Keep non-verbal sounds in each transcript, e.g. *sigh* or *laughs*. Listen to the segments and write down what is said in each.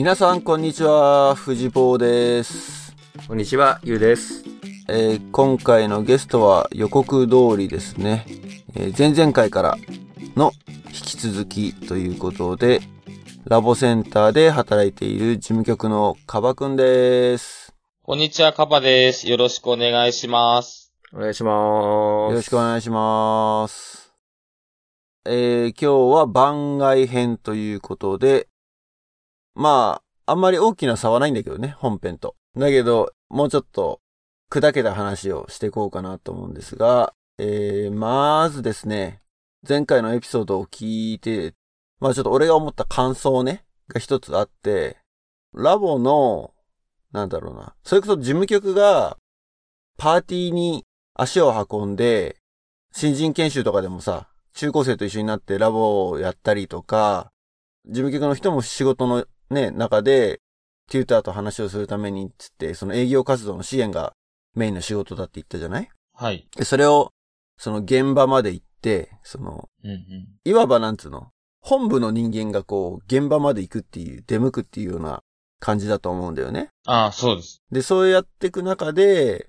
皆さん、こんにちは。藤坊です。こんにちは、ゆうです。えー今回のゲストは予告通りですね。えー前々回からの引き続きということで、ラボセンターで働いている事務局のカバくんです。こんにちは、カバです。よろしくお願いします。お願いします。よろしくお願いします。えー今日は番外編ということで、まあ、あんまり大きな差はないんだけどね、本編と。だけど、もうちょっと砕けた話をしていこうかなと思うんですが、えー、まずですね、前回のエピソードを聞いて、まあちょっと俺が思った感想ね、が一つあって、ラボの、なんだろうな、それこそ事務局が、パーティーに足を運んで、新人研修とかでもさ、中高生と一緒になってラボをやったりとか、事務局の人も仕事のね、中で、テューターと話をするために、つって、その営業活動の支援がメインの仕事だって言ったじゃない？はい。で、それを、その現場まで行って、その、うんうん。いわばなんつうの、本部の人間がこう、現場まで行くっていう、出向くっていうような感じだと思うんだよね。ああ、そうです。で、そうやっていく中で、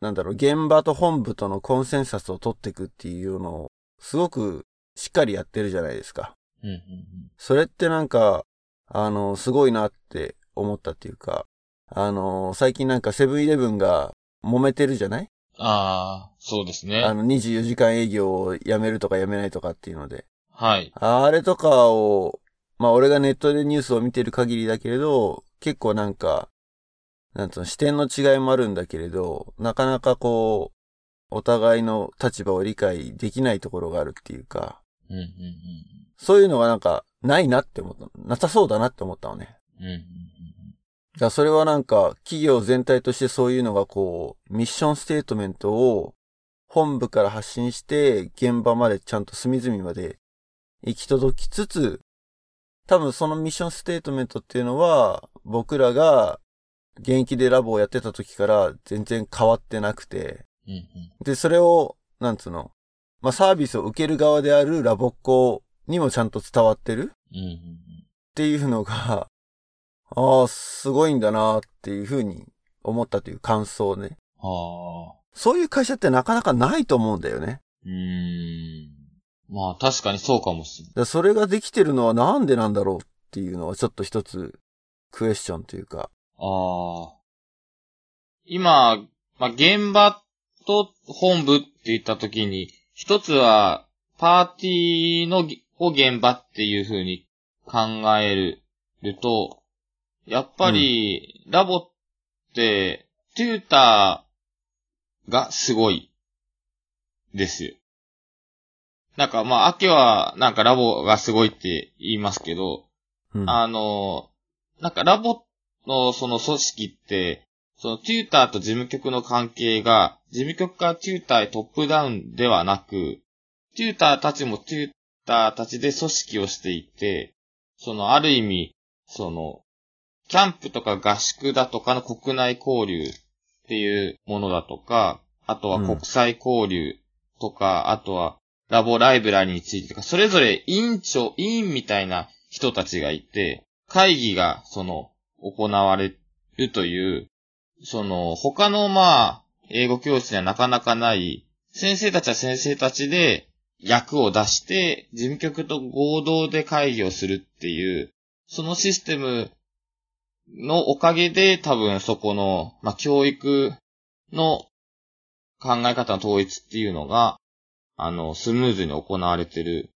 なんだろう、現場と本部とのコンセンサスを取っていくっていうのを、すごくしっかりやってるじゃないですか。うんうんうん。それってなんか、あの、すごいなって思ったっていうか、あの、最近なんかセブンイレブンが揉めてるじゃない？ああ、そうですね。あの、24時間営業をやめるとかやめないとかっていうので。はい。あれとかを、まあ俺がネットでニュースを見てる限りだけれど、結構なんか、なんつうの、視点の違いもあるんだけれど、なかなかこう、お互いの立場を理解できないところがあるっていうか、うんうんそういうのがなんか、ないなって思った。なさそうだなって思ったのね。うん。うんうんだからそれはなんか、企業全体としてそういうのがこう、ミッションステートメントを本部から発信して、現場までちゃんと隅々まで行き届きつつ、多分そのミッションステートメントっていうのは、僕らが現役でラボをやってた時から全然変わってなくて、で、それを、なんつうの、まあ、サービスを受ける側であるラボっ子にもちゃんと伝わってる？っていうのが、ああ、すごいんだなっていうふうに思ったという感想ね。そういう会社ってなかなかないと思うんだよね。うーん。まあ、確かにそうかもしれない。それができてるのはなんでなんだろうっていうのはちょっと一つクエスチョンというか。ああ。今、まあ、現場と本部って言ったときに、一つは、パーティーのぎ、を現場っていう風に考えると、やっぱり、ラボって、テューターがすごい、ですよ。なんか、まあ、秋は、なんかラボがすごいって言いますけど、うん。あの、なんかラボのその組織って、そのテューターと事務局の関係が、事務局からテューターへトップダウンではなく、テューターたちもテューターたちで組織をしていて、そのある意味、その、キャンプとか合宿だとかの国内交流っていうものだとか、あとは国際交流とか、あとはラボライブラリについてとか、それぞれ委員長、委員みたいな人たちがいて、会議が、その、行われるという、その、他の、まあ、英語教室にはなかなかない、先生たちは先生たちで役を出して、事務局と合同で会議をするっていう、そのシステムのおかげで多分そこの、まあ、教育の考え方の統一っていうのが、あの、スムーズに行われてる、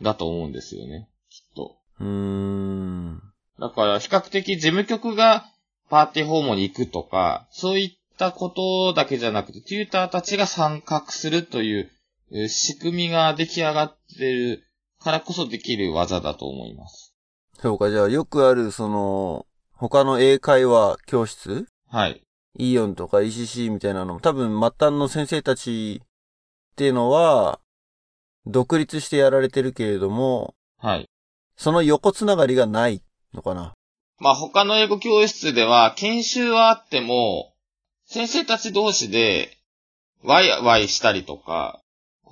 だと思うんですよね。きっと。うーん。だから、比較的事務局がパーティー訪問に行くとか、そういったことだけじゃなくて、テューターたちが参画するというえー仕組みが出来上がってるからこそできる技だと思います。そうか、じゃあよくあるその、他の英会話教室？はい。イオンとか ECC みたいなのも多分末端の先生たちっていうのは、独立してやられてるけれども、はい。その横つながりがないのかな？まあ他の英語教室では研修はあっても、先生たち同士でワイワイしたりとか、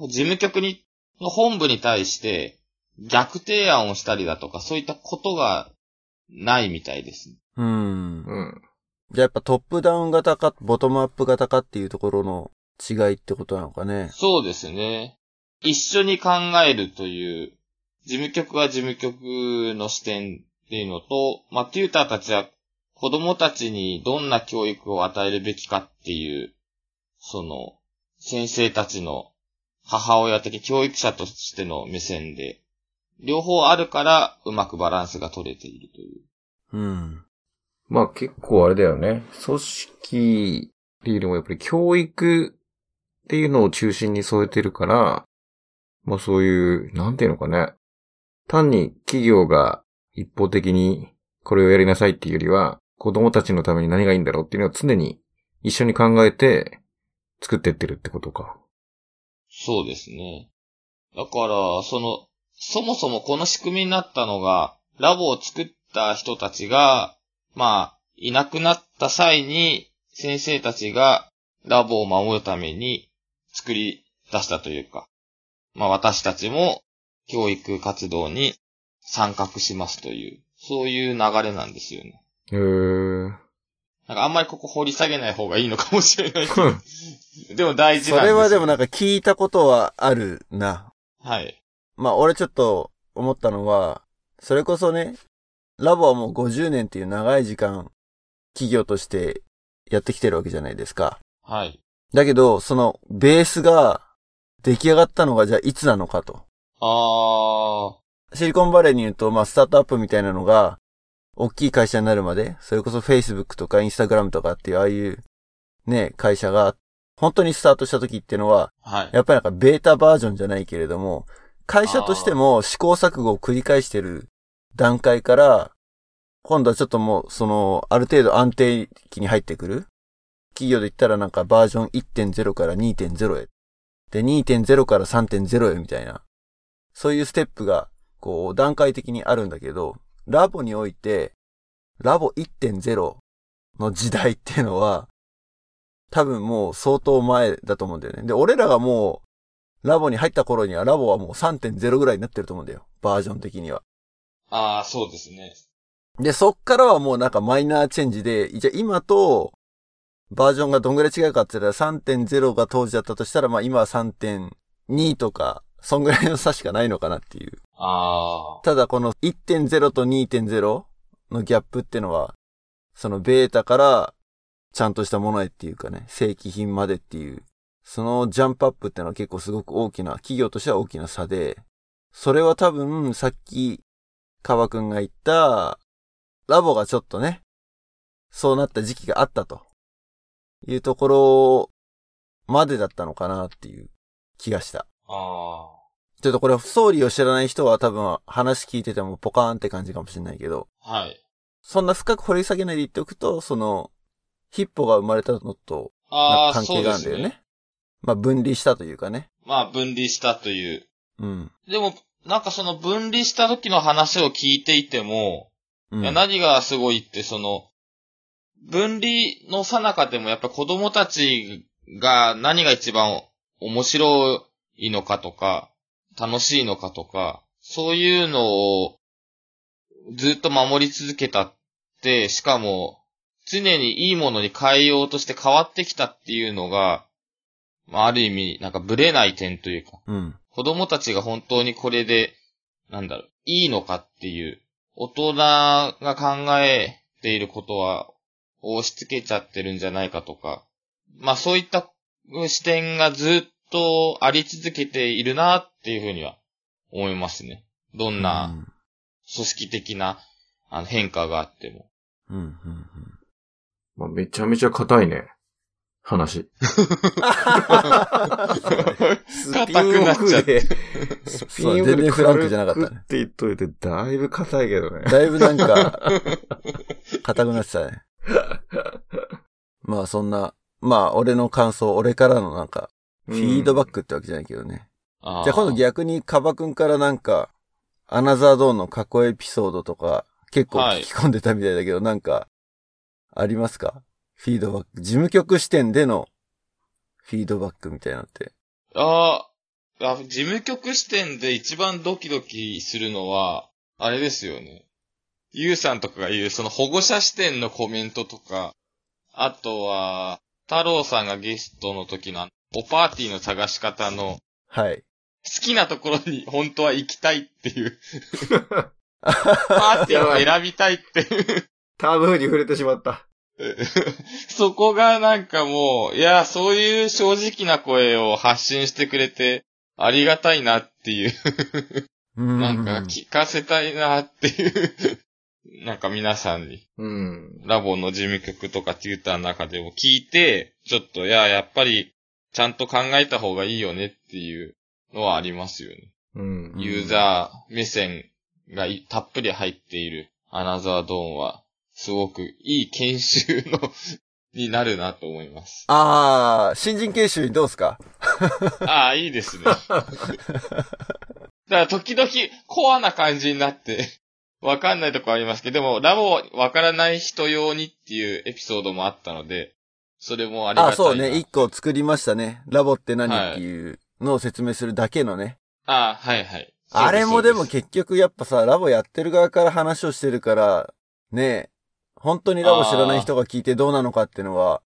事務局に、の本部に対して逆提案をしたりだとか、そういったことがないみたいです。うん。うん。じゃあやっぱトップダウン型か、ボトムアップ型かっていうところの違いってことなのかね。そうですね。一緒に考えるという、事務局は事務局の視点っていうのと、まあ、テューターたちは子供たちにどんな教育を与えるべきかっていう、その、先生たちの母親的教育者としての目線で、両方あるからうまくバランスが取れているという。うん。まあ結構あれだよね。組織っていうよりもやっぱり教育っていうのを中心に添えてるから、まあそういう、なんていうのかね。単に企業が一方的にこれをやりなさいっていうよりは、子供たちのために何がいいんだろうっていうのを常に一緒に考えて作ってってるってことか。そうですね。だから、その、そもそもこの仕組みになったのが、ラボを作った人たちが、まあ、いなくなった際に、先生たちがラボを守るために作り出したというか、まあ私たちも教育活動に参画しますという、そういう流れなんですよね。へー。なんかあんまりここ掘り下げない方がいいのかもしれないけど、でも大事そなんですよ。れはでもなんか聞いたことはあるな。はい。まあ俺ちょっと思ったのは、それこそね、ラボはもう50年っていう長い時間、企業としてやってきてるわけじゃないですか。はい。だけど、そのベースが出来上がったのがじゃあいつなのかと。あー。シリコンバレーに言うと、まあスタートアップみたいなのが、大きい会社になるまで、それこそ Facebook とか Instagram とかっていうああいうね、会社が、本当にスタートした時っていうのは、はい。やっぱりなんかベータバージョンじゃないけれども、会社としても試行錯誤を繰り返してる段階から、今度はちょっともう、その、ある程度安定期に入ってくる。企業で言ったらなんかバージョン1.0から2.0へ。で、2.0から3.0へみたいな。そういうステップが、こう、段階的にあるんだけど、ラボにおいて、ラボ1.0の時代っていうのは、多分もう相当前だと思うんだよね。で、俺らがもう、ラボに入った頃にはラボはもう3.0ぐらいになってると思うんだよ。バージョン的には。ああ、そうですね。で、そっからはもうなんかマイナーチェンジで、じゃあ今と、バージョンがどんぐらい違うかって言ったら3.0が当時だったとしたら、まあ今は3.2とか、そんぐらいの差しかないのかなっていう。あただこの1.0と2.0のギャップってのは、そのベータからちゃんとしたものへっていうかね、正規品までっていう、そのジャンプアップってのは結構すごく大きな、企業としては大きな差で、それは多分さっき川くんが言った、ラボがちょっとね、そうなった時期があったというところまでだったのかなっていう気がした。あ。あちょっとこれ、ストーリーを知らない人は多分話聞いててもポカーンって感じかもしれないけど、あ。はい。そんな深く掘り下げないで言っておくと、その、ヒッポが生まれたのと、ああ、関係があるんだよね。ね。まあ分離したというかね。まあ、分離したという。うん。でも、なんかその分離した時の話を聞いていても、うん、いや何がすごいって、その、分離の最中でもやっぱ子供たちが何が一番面白いのかとか、楽しいのかとか、そういうのをずっと守り続けたって、しかも常にいいものに変えようとして変わってきたっていうのが、まあ、ある意味なんかブレない点というか、うん。子供たちが本当にこれで、なんだろう、いいのかっていう、大人が考えていることは押し付けちゃってるんじゃないかとか、まあそういった視点がずっとあり続けているなっていうふうには思いますね。どんな組織的なあの変化があっても。うん。うん。うん。まあ、めちゃめちゃ硬いね。話。ス硬くなっちゃって。スピそうンオフで全然フランクじゃなかったねって言っといて、だいぶ硬いけどね。だいぶなんか、硬くなってたね。まあそんな、まあ俺の感想、俺からのなんか、フィードバックってわけじゃないけどね。あーじゃあ今度逆にカバくんからなんか、アナザードーンの過去エピソードとか結構聞き込んでたみたいだけど、なんか、ありますか？フィードバック。事務局視点でのフィードバックみたいなのって。ああ、あ事務局視点で一番ドキドキするのは、あれですよね。ゆうさんとかが言う、その保護者視点のコメントとか、あとは、太郎さんがゲストの時の、おパーティーの探し方の、はい。好きなところに本当は行きたいっていう、*laughs* パーティーを選びたいっていう、タブーに触れてしまった。*laughs* そこがなんかもう、いや、そういう正直な声を発信してくれて、ありがたいなっていう、ななんか聞かせたいなっていう、なんか皆さんに、うん。ラボの事務局とかテューターの中でも聞いて、ちょっと、いや、やっぱり、ちゃんと考えた方がいいよねっていうのはありますよね。うん。んユーザー目線がいたっぷり入っているアナザードーンは、すごくいい研修の *laughs* になるなと思います。ああ、新人研修にどうすか？*laughs* ああ、いいですね。だから時々コアな感じになって、*laughs* わかんないとこありますけど、でもラボわからない人用にっていうエピソードもあったので、それもありがたいな。あそうね。一個作りましたね。ラボって何っていうのを説明するだけのね。あはいはい。あれもでも結局やっぱさ、ラボやってる側から話をしてるから、ねえ、本当にラボ知らない人が聞いてどうなのかっていうのは、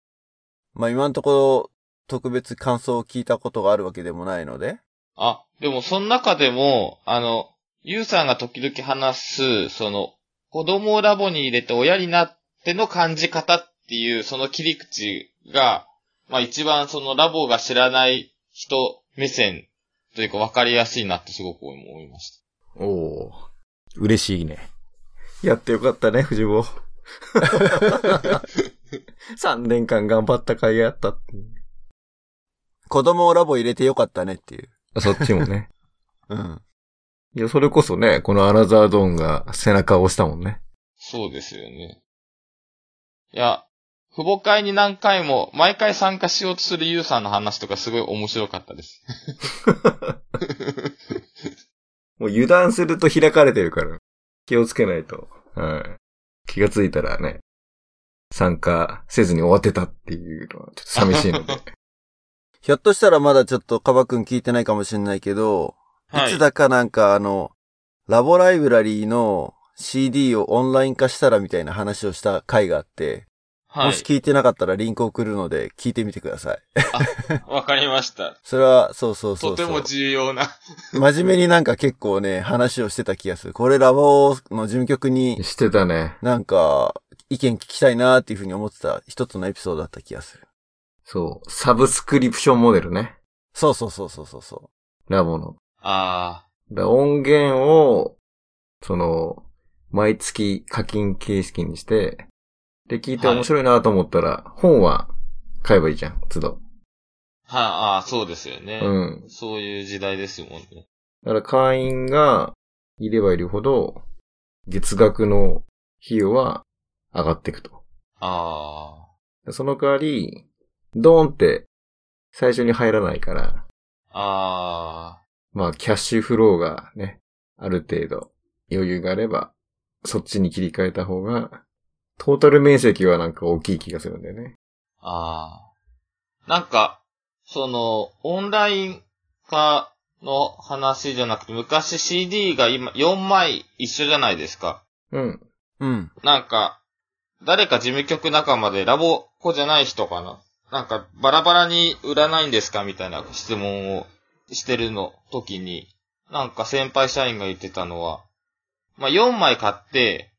まあ今のところ特別感想を聞いたことがあるわけでもないので。あ、でもその中でも、あの、ユウさんが時々話す、その、子供をラボに入れて親になっての感じ方っていう、その切り口が、まあ一番そのラボが知らない人目線というか分かりやすいなってすごく思いましおお嬉しいね。やってよかったね、藤坊。*laughs* 3年間頑張った甲斐があったっていう。子供をラボ入れてよかったねっていう。そっちもね。*laughs* うん。いや、それこそね、このアナザードーンが背中を押したもんね。た。そうですよね。いや、父母会に何回も、毎回参加しようとするユウさんの話とかすごい面白かったです。*laughs* もう油断すると開かれてるから。気をつけないと。はい。気がついたらね、参加せずに終わってたっていうのはちょっと寂しいので。*laughs* ひょっとしたらまだちょっとカバくん聞いてないかもしれないけど、いつだかなんかあの、ラボライブラリーの CD をオンライン化したらみたいな話をした回があって、はい。もし聞いてなかったらリンク送るので聞いてみてください。わかりました。*laughs* それは、そうそうそうそう。とても重要な。真面目になんか結構ね、話をしてた気がする。これラボの事務局にしてたね。なんか意見聞きたいなっていうふうに思ってた一つのエピソードだった気がする。そう。サブスクリプションモデルね。そうそうそうそうそうそラボの。あだ音源を、その、毎月課金形式にして、で、聞いて面白いなと思ったら、本は買えばいいじゃん、都度。あ。はあ、ああ、そうですよね。うん。そういう時代ですもんね。だから会員がいればいるほど、月額の費用は上がっていくと。あその代わり、ドーンって最初に入らないから、あ。あまあ、キャッシュフローがね、ある程度余裕があれば、そっちに切り替えた方が、トータル面積はなんか大きい気がするんだよね。あ。ああ。なんか、その、オンライン化の話じゃなくて、昔 CD が今4枚一緒じゃないですか。うん。う。うん。なんか、誰か事務局仲間でラボ子じゃない人かな。なんか、バラバラに売らないんですかみたいな質問をしてるの時に、なんか先輩社員が言ってたのは、まあ、4枚買って、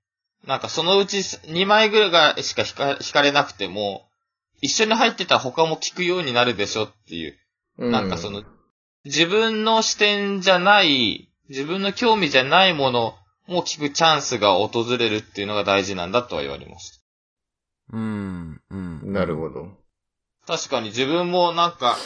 なんかそのうち2枚ぐらいしか引か引かれなくても、一緒に入ってたら他も聞くようになるでしょっていう。うなんかその、自分の視点じゃない、自分の興味じゃないものも聞くチャンスが訪れるっていうのが大事なんだとは言われました。うん。うん。なるほど。確かに自分もなんか、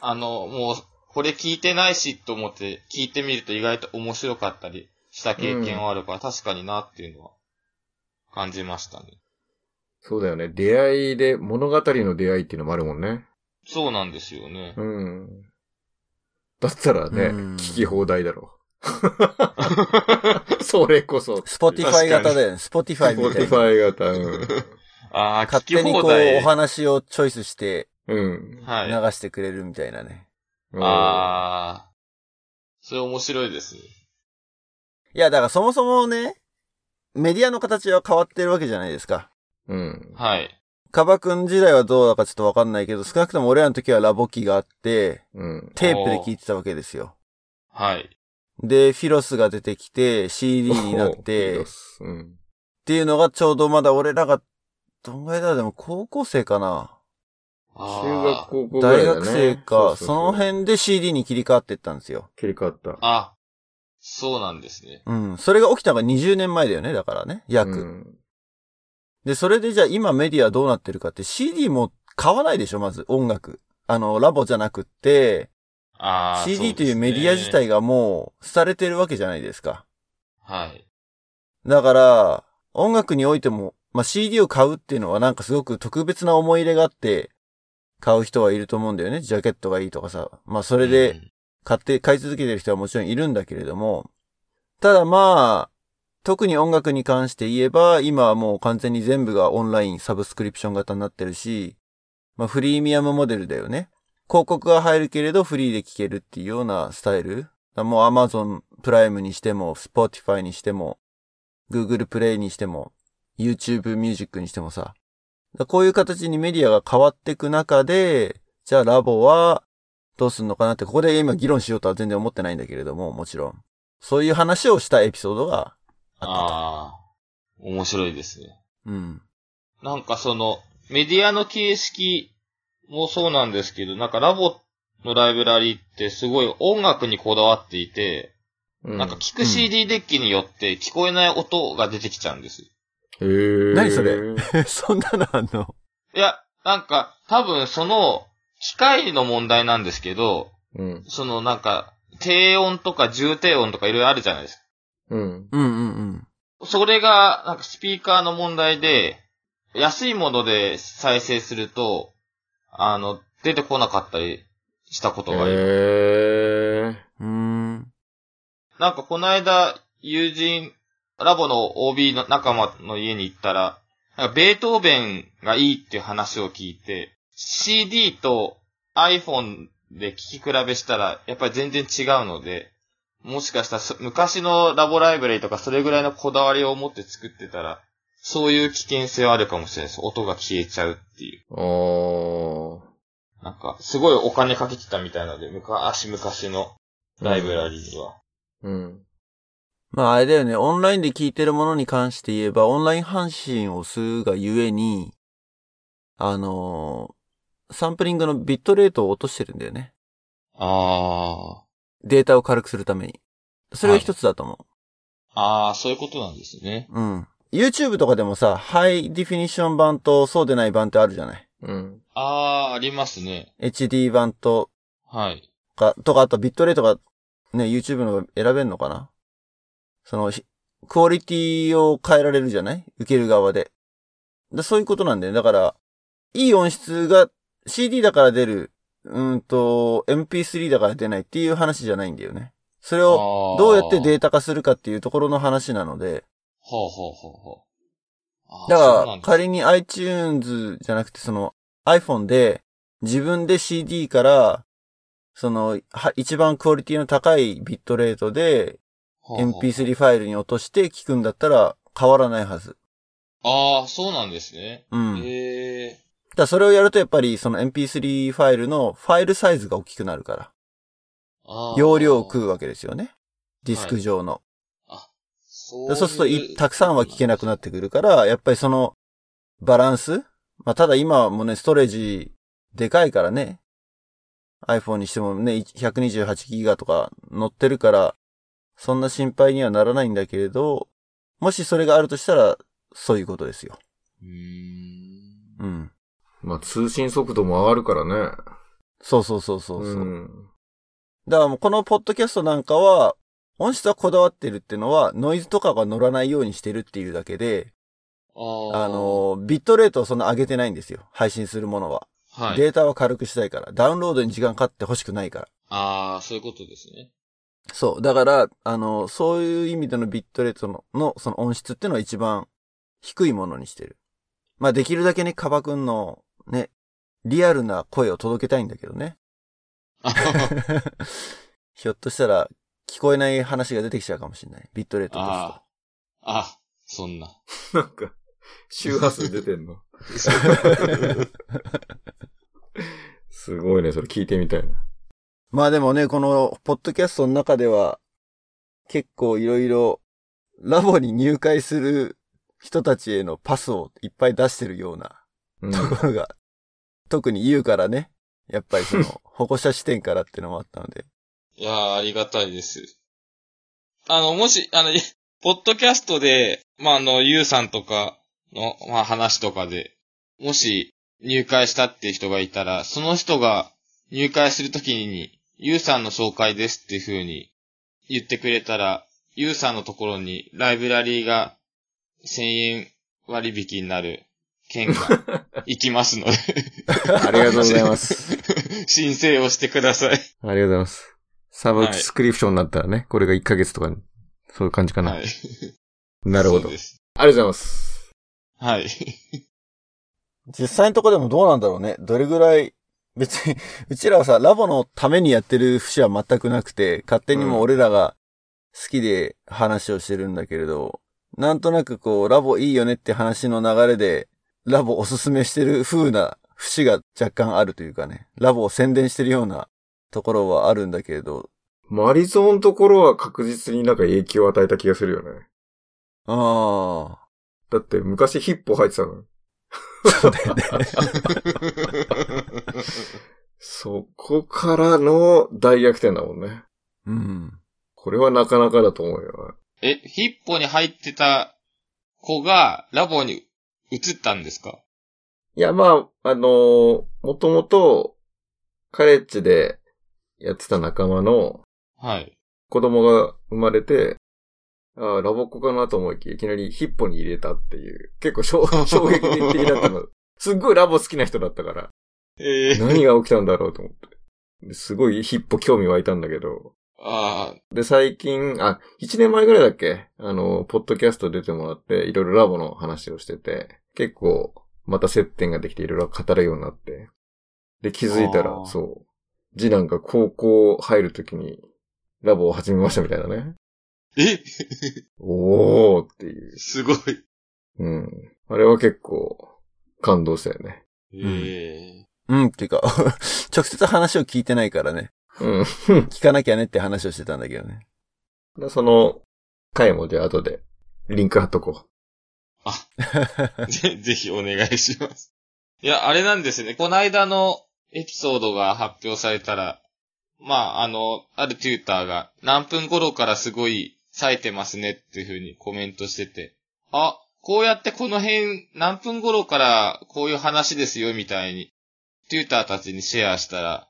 あの、もう、これ聞いてないしと思って聞いてみると意外と面白かったりした経験はあるから、確かになっていうのは感じましたね。そうだよね。出会いで、物語の出会いっていうのもあるもんね。そうなんですよね。うん。だったらね、うん聞き放題だろう。*laughs* それこそ。スポティファイ型だよね。スポティファイみたい Spotify な。型、うん。ああ、聞き勝手にこう。お話をチョイスしてうん。流はい。してくれるみたいなね。ああ。それ面白いですね。いや、だからそもそもね、メディアの形は変わってるわけじゃないですか。うん。はい。カバくん時代はどうだかちょっとわかんないけど、少なくとも俺らの時はラボ機があって、うん。テープで聞いてたわけですよ。はい。で、フィロスが出てきて、CD になって、うん。ていうのがちょうどまだ俺らが、どんぐらいだでも高校生かな中学高校ぐらいだね。大学生か、うううその辺で CD に切り替わっていったんですよ。切り替わった。あ、そうなんですね。うん。それが起きたのが20年前だよね、だからね。約。うんで、それでじゃあ今メディアどうなってるかって CD も買わないでしょ、まず音楽。あの、ラボじゃなくって。CD というメディア自体が。がもう廃れてるわけじゃないですか。はい。だから、音楽においても、まあ、CD を買うっていうのはなんかすごく特別な思い入れがあって、買う人はいると思うんだよね。ジャケットがいいとかさ。まあ、それでうん、買って、買い続けてる人はもちろんいるんだけれども、ただまあ、特に音楽に関して言えば、今はもう完全に全部がオンラインサブスクリプション型になってるし、まあフリーミアムモデルだよね。広告が入るけれどフリーで聴けるっていうようなスタイル。もう Amazon プライムにしても、Spotify にしても、Google プレイにしても、YouTube ミュージックにしてもさ。こういう形にメディアが変わっていく中で、じゃあラボはどうすんのかなって、ここで今議論しようとは全然思ってないんだけれども、もちろん。そういう話をしたエピソードがあっああ。面白いですね。うん。なんかその、メディアの形式もそうなんですけど、なんかラボのライブラリーってすごい音楽にこだわっていて、うん。なんか聞く CD デッキによって聞こえない音が出てきちゃうんです。へー何それ？*laughs* そんなのあんの？いや、なんか多分その機械の問題なんですけど、うん。そのなんか低音とか重低音とかいろいろあるじゃないですか。うん。うんうんうん。それがなんかスピーカーの問題で、安いもので再生すると、あの、出てこなかったりしたことがあります。へー。うーん。なんかこの間、友人、ラボの OB の仲間の家に行ったら、ベートーベンがいいっていう話を聞いて、CD と iPhone で聞き比べしたら、やっぱり全然違うので、もしかしたらそ昔のラボライブラリとかそれぐらいのこだわりを持って作ってたら、そういう危険性はあるかもしれないです。音が消えちゃうっていう。あー。なんか、すごいお金かけてたみたいなので、昔々のライブラリには。うん。まああれだよね、オンラインで聞いてるものに関して言えば、オンライン配信をするがゆえに、あのーサンプリングのビットレートを落としてるんだよね。あデータを軽くするために。それが一つだと思あ。ああ、そういうことなんですね。う。うん。YouTube とかでもさ、ハイディフィニッション版とそうでない版ってあるじゃない。うん。ああ、ありますね。HD 版とはい。か、とか、あとビットレートがね、YouTube の選べるのかな？その、ひクオリティを変えられるじゃない？受ける側で。でそういうことなんだよ。だから、いい音質が CD だから出る、うーんと、MP3 だから出ないっていう話じゃないんだよね。それをどうやってデーータ化するかっていうところの話なので、ほうほうほうほう。だから仮に iTunes じゃなくてその iPhone で自分で CD からそのは一番クオリティの高いビットレートでほうほう MP3 ファイルに落として聞くんだったら変わらないはず。ああ、そうなんですね。うん。へえ。らそれをやるとやっぱりその MP3 ファイルのファイルサイズが大きくなるから。容量を食うわけですよね。ディスク上の。そでそうするといたくさんは聞けなくなってくるから、やっぱりそのバランス？まあ、ただ今もね、ストレージでかいからね。iPhone にしてもね、128ギガとか載ってるから、そんな心配にはならないんだけれど、もしそれがあるとしたら、そういうことですよ。うーん。うん。まあ、通信速度も上がるからね。そうそうそうそうそう。ん。だからもうこのポッドキャストなんかは、音質はこだわってるっていうのは、ノイズとかが乗らないようにしてるっていうだけで、あの、ビットレートをそんな上げてないんですよ。配信するものは。はい。データは軽くしたいから。ダウンロードに時間かかって欲しくないから。ああ、そういうことですね。そう。だから、あの、そういう意味でのビットレートの、の、その音質っていうのは一番低いものにしてる。まあ、できるだけね、カバくんの、ね、リアルな声を届けたいんだけどね。あ *laughs* ひょっとしたら、聞こえない話が出てきちゃうかもしれない。ビットレートとあ。あ、そんな。*laughs* なんか、周波数出てんの？*laughs* すごいね、それ聞いてみたいな。まあでもね、この、ポッドキャストの中では、結構いろいろ、ラボに入会する人たちへのパスをいっぱい出してるようなうん。ところが、特に言うからね、やっぱりその、*laughs* 保護者視点からっていうのもあったので。いやー、ありがたいです。あの、もし、あの、いポッドキャストで、まあ、あの、ゆうさんとかの、まあ、話とかで、もし、入会したっていう人がいたら、その人が入会するときに、ゆうさんの紹介ですっていう風に言ってくれたら、ゆうさんのところにライブラリーが1000円割引になる券が行きますので、*laughs* ありがとうございます。*laughs* 申請をしてください。ありがとうございます。サブスクリプションになったらね、これが1ヶ月とか、そういう感じかな。はい。*laughs* なるほど。ありそうです。がとうございます。はい。実際のところでもどうなんだろうね。どれぐらい、別に、うちらはさ、ラボのためにやってる節は全くなくて、勝手にもう俺らが好きで話をしてるんだけれど、なんとなくこう、ラボいいよねって話の流れで、ラボおすすめしてる風な節が若干あるというかね、ラボを宣伝してるようなところはあるんだけれど、マリゾーのところは確実になんか影響を与えた気がするよね。ああ、だって昔ヒッポ入ってたの。そうだよね。そこからの大逆転だもんね。うん。これはなかなかだと思うよ。え、ヒッポに入ってた子がラボに移ったんですか？いや、まあ、あのーもともと、カレッジでやってた仲間のはい。子供が生まれて、ああ、ラボっ子かなと思いきや、いきなりヒッポに入れたっていう、結構衝 *laughs* 衝撃的だったの。すっごいラボ好きな人だったから、ええ何が起きたんだろうと思って。ですごいヒッポ興味湧いたんだけど、ああ、で、最近、あ、1年前ぐらいだっけ？あの、ポッドキャスト出てもらって、いろいろラボの話をしてて、結構、また接点ができていろいろ語るようになって。で、気づいたらそう。次男が高校入るときに、ラボを始めましたみたいなね。え？おーっていう。すごい。うん。あれは結構、感動したよね。ええうん、っていうか、*laughs* 直接話を聞いてないからね、うん。聞かなきゃねって話をしてたんだけどね。でその、回もじゃあ後で、リンク貼っとこぜ、*laughs* ぜひお願いします。いや、あれなんですね。この間のエピソードが発表されたら、まあ、あの、あるテューターが何分頃からすごい冴えてますねっていう風にコメントしてて、あ、こうやってこの辺何分頃からこういう話ですよみたいに、テューターたちにシェアしたら、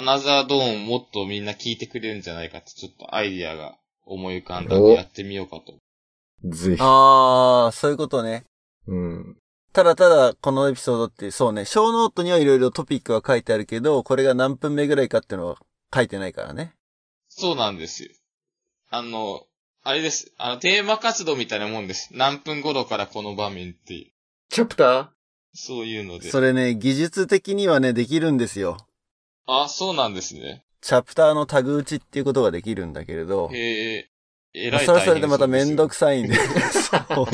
アナザードーンもっとみんな聞いてくれるんじゃないかってちょっとアイディアが思い浮かんだんおでやってみようかと。う。ぜひ。ああ、そういうことね。うん。ただただ、このエピソードって、そうね、ショーノートにはいろいろトピックは書いてあるけど、これが何分目ぐらいかっていうのは書いてないからね。そうなんですよ。あの、あれです。あの、テーマ活動みたいなもんです。何分頃からこの場面っていう。チャプター？そういうので。それね、技術的にはね、できるんですよ。あ、そうなんですね。チャプターのタグ打ちっていうことができるんだけれど、へえ、えまあらいそれはそれでまためんどくくさいんで。そ *laughs* う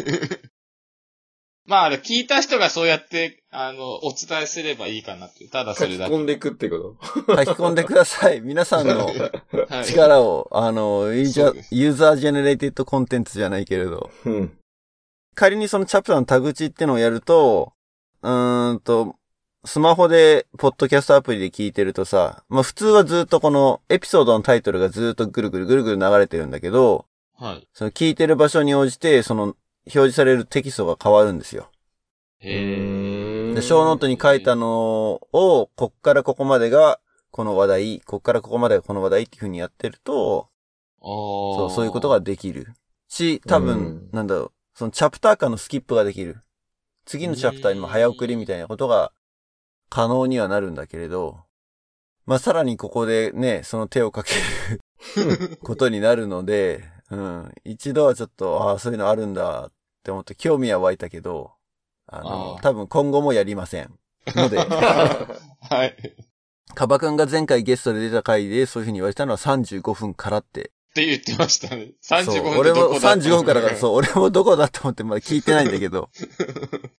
まあ、あれ、聞いた人がそうやって、あの、お伝えすればいいかなっていう。ただそ書きれだけ。込んでいくってこ書き込んでください。皆さんのはい。力を、あの、ユーザーそうですユーザージェネレイテッドコンテンツじゃないけれど、とうん。仮にそのチャプターのタグ打ちってのをやると、うーんと、スマホで、ポッドキャストアプリで聞いてるとさ、まあ普通はずっとこのエピソードのタイトルがずっとぐるぐるぐるぐる流れてるんだけど、はい。その聞いてる場所に応じて、その表示されるテキストが変わるんですよ。へえ。で、ショーノートに書いたのを、こっからここまでがこの話題、こっからここまでがこの話題っていう風にやってると、あそう、あ。そういうことができる。し、多分、うんなんだろう、そのチャプター間のスキップができる。次のチャプターにも早送りみたいなことが可能にはなるんだけれど、まあ、さらにここでね、その手をかけることになるので、うん、一度はちょっと、ああ、そういうのあるんだって思って興味は湧いたけど、あの、あー多分今後もやりません。ので、*laughs* はい。カバくんが前回ゲストで出た回でそういう風に言われたのは35分からってって言ってましたね。35そう分俺もでどこだ35分からだから、そう、俺もどこだと思ってまだ聞いてないんだけど。*laughs*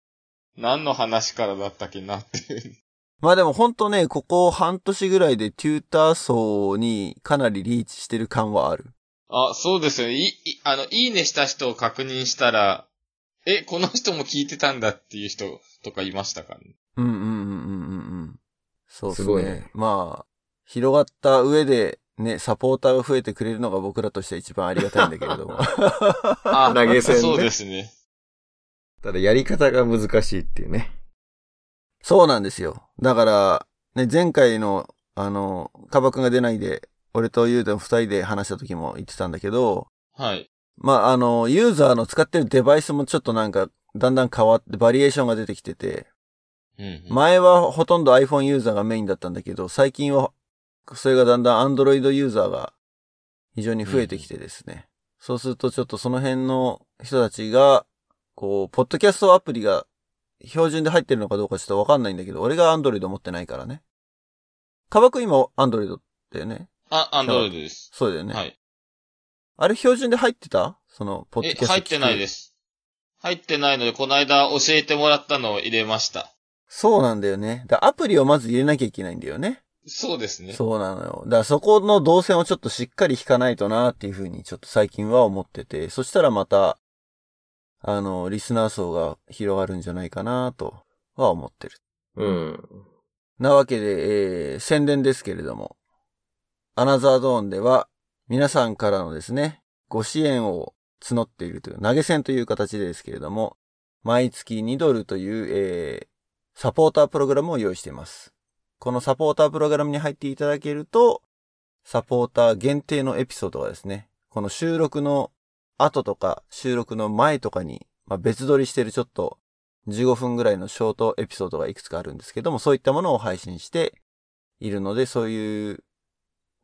何の話からだったっけなっていう。まあでも本当ね、ここ半年ぐらいでテューター層にかなりリーチしてる感はある。あ、そうですよね。い、い、あの、いいねした人を確認したら、え、この人も聞いてたんだっていう人とかいましたからね？うんうんうんうんうんうん。そうですね。すごいねまあ、広がった上で、ね、サポーターが増えてくれるのが僕らとしては一番ありがたいんだけれども。あ *laughs* 投げ銭ねそうですね。ただやり方が難しいっていうね。そうなんですよ。だから、ね、前回の、あの、カバ君が出ないで、俺とユーの二人で話した時も言ってたんだけど、はい。まあ、あの、ユーザーの使ってるデバイスもちょっとなんか、だんだん変わって、バリエーションが出てきてて、うんうん、前はほとんど iPhone ユーザーがメインだったんだけど、最近は、それがだんだん Android ユーザーが非常に増えてきてですね。そうするとちょっとその辺の人たちが、こう、ポッドキャストアプリが標準で入ってるのかどうかちょっとわかんないんだけど、俺が Android 持ってないからね。カバ君今 Android だよね？あ、アンドロイドです。そうだよね。はい。あれ標準で入ってた？その、ポッドえ、キャスト。入ってないですす。入ってないので、この間教えてもらったのを入れました。そうなんだよね。だアプリをまず入れなきゃいけないんだよね。そうですね。そうなのよ。だからそこの動線をちょっとしっかり引かないとなっていうふうにちょっと最近は思ってて、そしたらまた、あの、リスナー層が広がるんじゃないかなとは思ってる。うん。なわけで、えー、宣伝ですけれども、アナザードーンでは皆さんからのですね、ご支援を募っているという、投げ銭という形でですけれども、毎月2ドルという、えー、サポータープログラムを用意しています。このサポータープログラムに入っていただけると、サポーター限定のエピソードがですね、この収録の後とか収録の前とかに、まあ、別撮りしてるちょっと15分ぐらいのショートエピソードがいくつかあるんですけども、そういったものを配信しているので、そういう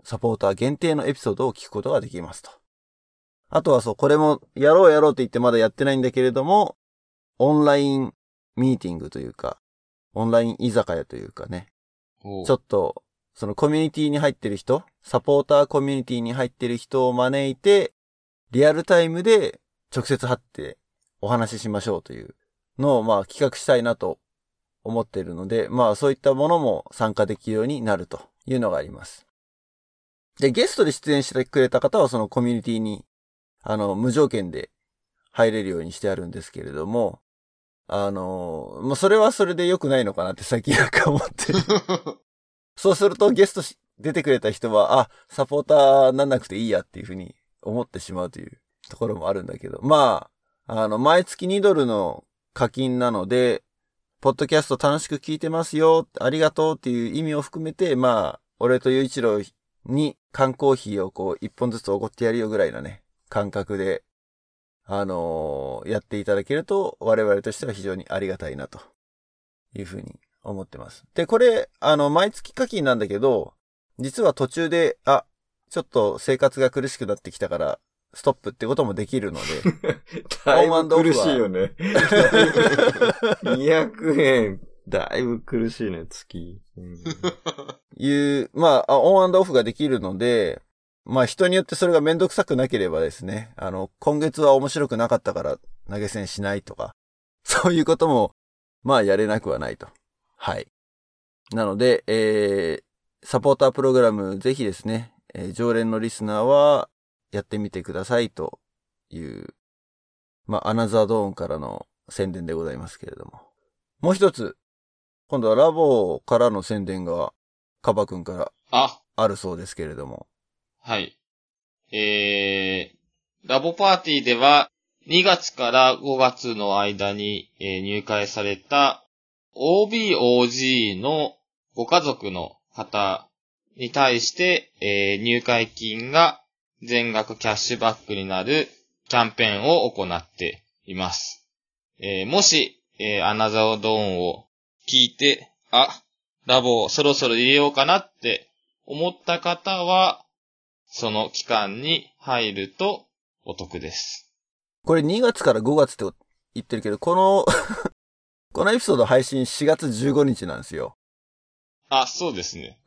サポーター限定のエピソードを聞くことができますと。あとはそう、これもやろうやろうって言ってまだやってないんだけれども、オンラインミーティングというか、オンライン居酒屋というかね、ちょっと、そのコミュニティに入ってる人、サポーターコミュニティに入ってる人を招いて、リアルタイムで直接会ってお話ししましょうというのをまあ企画したいなと思っているので、まあそういったものも参加できるようになるというのがあります。で、ゲストで出演してくれた方はそのコミュニティに、あの、無条件で入れるようにしてあるんですけれども、あの、まあそれはそれで良くないのかなって最近なんか思ってる。*laughs* そうするとゲストし出てくれた人は、あ、サポーターなんなくていいやっていうふうに思ってしまうというところもあるんだけど。まあ、あの、毎月2ドルの課金なので、ポッドキャスト楽しく聞いてますよ、ありがとうっていう意味を含めて、まあ、俺と雄一郎に缶コーヒーをこう、一本ずつおごってやるよぐらいのね、感覚で、あのーやっていただけると、我々としては非常にありがたいなというふうに思ってます。で、これ、あの、毎月課金なんだけど、実は途中で、あ、ちょっと生活が苦しくなってきたから、ストップってこともできるので、*laughs* だいぶ苦しいよね。*laughs* 200円、だいぶ苦しいね、月。うんいう、まあ、あオンオフができるので、まあ人によってそれがめんどくさくなければですね、あの、今月は面白くなかったから投げ銭しないとか、*laughs* そういうことも、まあやれなくはないと。はい。なので、えー、サポータープログラムぜひですね、えー常連のリスナーはやってみてくださいという、まあ、アナザードーンからの宣伝でございますけれども。もう一つ、今度はラボからの宣伝が、カバ君からあ、あるそうですけれども。はい。えー、ラボパーティーでは、2月から5月の間に、えー入会された OBOG のご家族の方に対して、えー入会金が全額キャッシュバックになるキャンペーンを行っています。えーもし、えーアナザードーンを聞いて、あ、ラボをそろそろ入れようかなって思った方は、その期間に入るとお得です。これ2月から5月って言ってるけど、この、*laughs* このエピソード配信4月15日なんですよ。あ、そうですね。*laughs*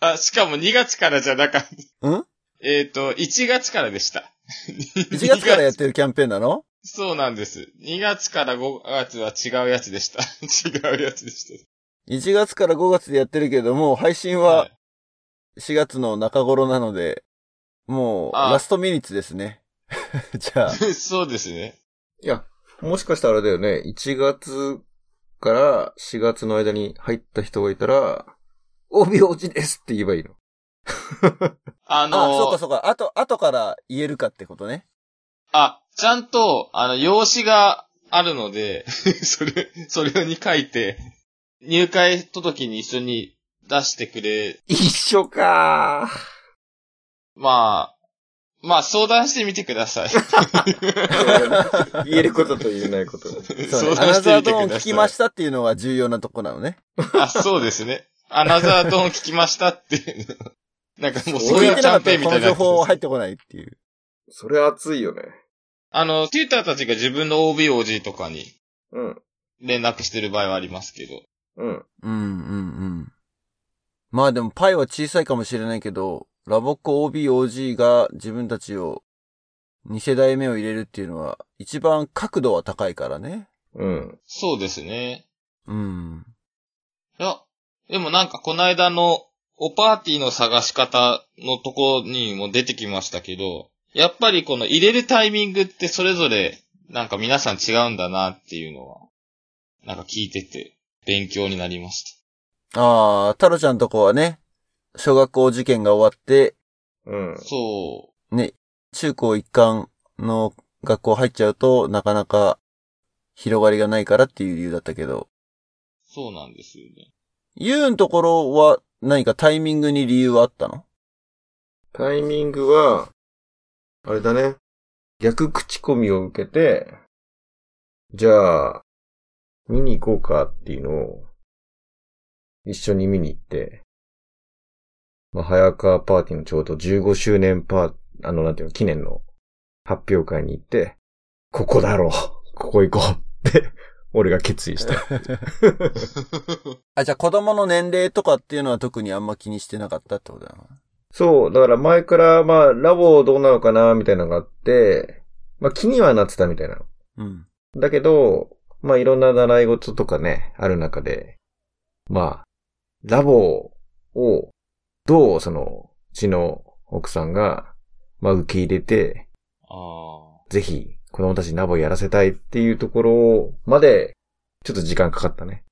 あ、しかも2月からじゃなかった。ん？えっと、1月からでした。?1 月からやってるキャンペーンなの？そうなんです。2月から5月は違うやつでした。違うやつでし ?1 月から5月でやってるけども、配信た。は4月の中頃なので、もう、あラストミニッツですね。*laughs* じゃあ、い。そうですね。いや、もしかしたらあれだよね。1月から4月の間に入った人がいたら、帯落ちですって言えばいいの。*laughs* あのあ、そうかそうか。あと、後から言えるかってことね。あ、ちゃんと、あの、用紙があるので、*laughs* それ、それに書いて、入会届に一緒に出してくれ。一緒かまあ、まあ相談してみてください。ー言えることと言えないこと。そうね。相アナ談してみてザードーン。聞きましたっていうのが重要なとこなのね。あ、そうですね。アナザードーン聞きましたっていう。なんかもうそう聞いうキャンペーンみたいなこの情。報入ってこないっていう。それ熱いよね。あの、テューターたちが自分の OBOG とかにうん。連絡してる場合はありますけど。うん。うん、うん、うん。まあでもパイは小さいかもしれないけど、ラボッコ OBOG が自分たちを2世代目を入れるっていうのは一番角度は高いからね。うん。そうですね。うん。いや、でもなんかこの間のおパーティーの探し方のとこにも出てきましたけど、やっぱりこの入れるタイミングってそれぞれなんか皆さん違うんだなっていうのは、なんか聞いてて勉強になりましああ、タロちゃんとこはね、小学校受験が終わって、うんた。。そね、中高一貫の学校入っちゃうとなかなか広がりがないからっていう理由だったけど、う、そうなんですよね。ユーんところは何かタイミングに理由はあったの？タイミングは、あれだね。逆口コミを受けて、じゃあ、見に行こうかっていうのを、一緒に見に行って、まあ、早川パーティーのちょうど15周年パー、あの、なんていうの、記念の発表会に行って、ここだろうここ行こうって、俺が決意した。*laughs* あ、じゃあ子供の年齢とかっていうのは特にあんま気にしてなかったってことだな。そう、だから前から、まあ、ラボどうなのかな、みたいなのがあって、まあ、気にはなってたみたいなの。うん。だけど、まあ、いろんな習い事とかね、ある中で、まあ、ラボを、どう、その、うちの奥さんが、まあ、受け入れて、あぜひ、子供たちにラボやらせたいっていうところまで、ちょっと時間かかったね。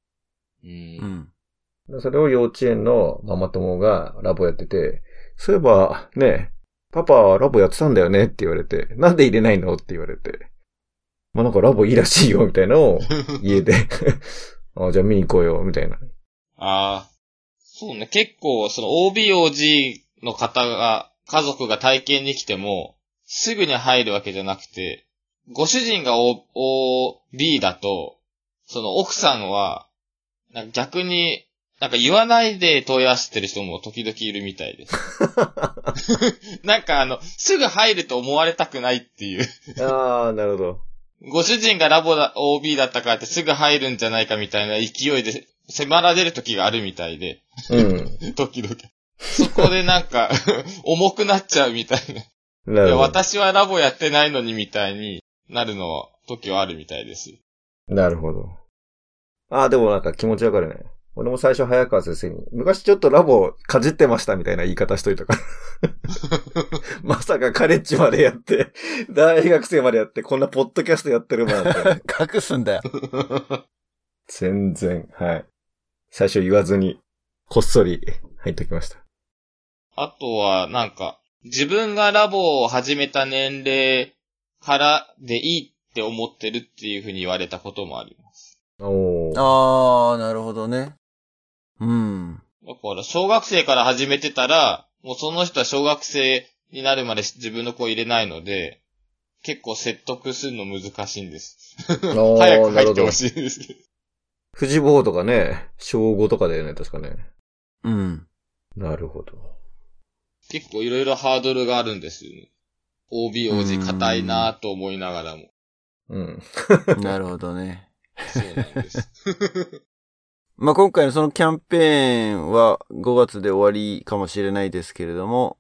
ーう。うんん。それを幼稚園のママ友がラボやってて、そういえば、ね、パパラボやってたんだよねって言われて、なんで入れないのって言われて、まあなんかラボいいらしいよみたいなのを家で、*laughs* あじゃあ見に行こうよみたいな。ああ。そうね、結構、その OBOG の方が、家族が体験に来ても、すぐに入るわけじゃなくて、ご主人が O、OB だと、その奥さんは、なんか逆に、なんか言わないで問い合わせてる人も時々いるみたいです。*laughs* なんかあの、すぐ入ると思われたくないっていう。ああ、なるほど。ご主人がラボだ、OB だったからってすぐ入るんじゃないかみたいな勢いで迫られる時があるみたいで。うん。*laughs* 時々。そこでなんか、*laughs* 重くなっちゃうみたいな。いや、なるほど。私はラボやってないのにみたいになるのは、時はあるみたいです。なるほど。ああ、でもなんか気持ちわかるね。俺も最初早川先生に、昔ちょっとラボかじってましたみたいな言い方しといたから。*laughs* まさかカレッジまでやって、大学生までやって、こんなポッドキャストやってるもん。隠すんだよ。全然、はい。最初言わずに、こっそり入っときました。あとは、なんか、自分がラボを始めた年齢からでいいって思ってるっていうふうに言われたこともあります。おー。あー、なるほどね。うん。だから、小学生から始めてたら、もうその人は小学生になるまで自分の子を入れないので、結構説得するの難しいんです。*laughs* おー早く入ってほ。しいんですけど。富士坊とかね、小5とかだよね、確かね。うん。なるほど。結構いろいろハードルがあるんですよね。OBOG 硬いなぁと思いながらも。うん。*laughs* なるほどね。そうなんです。*laughs* まあ、今回のそのキャンペーンは5月で終わりかもしれないですけれども、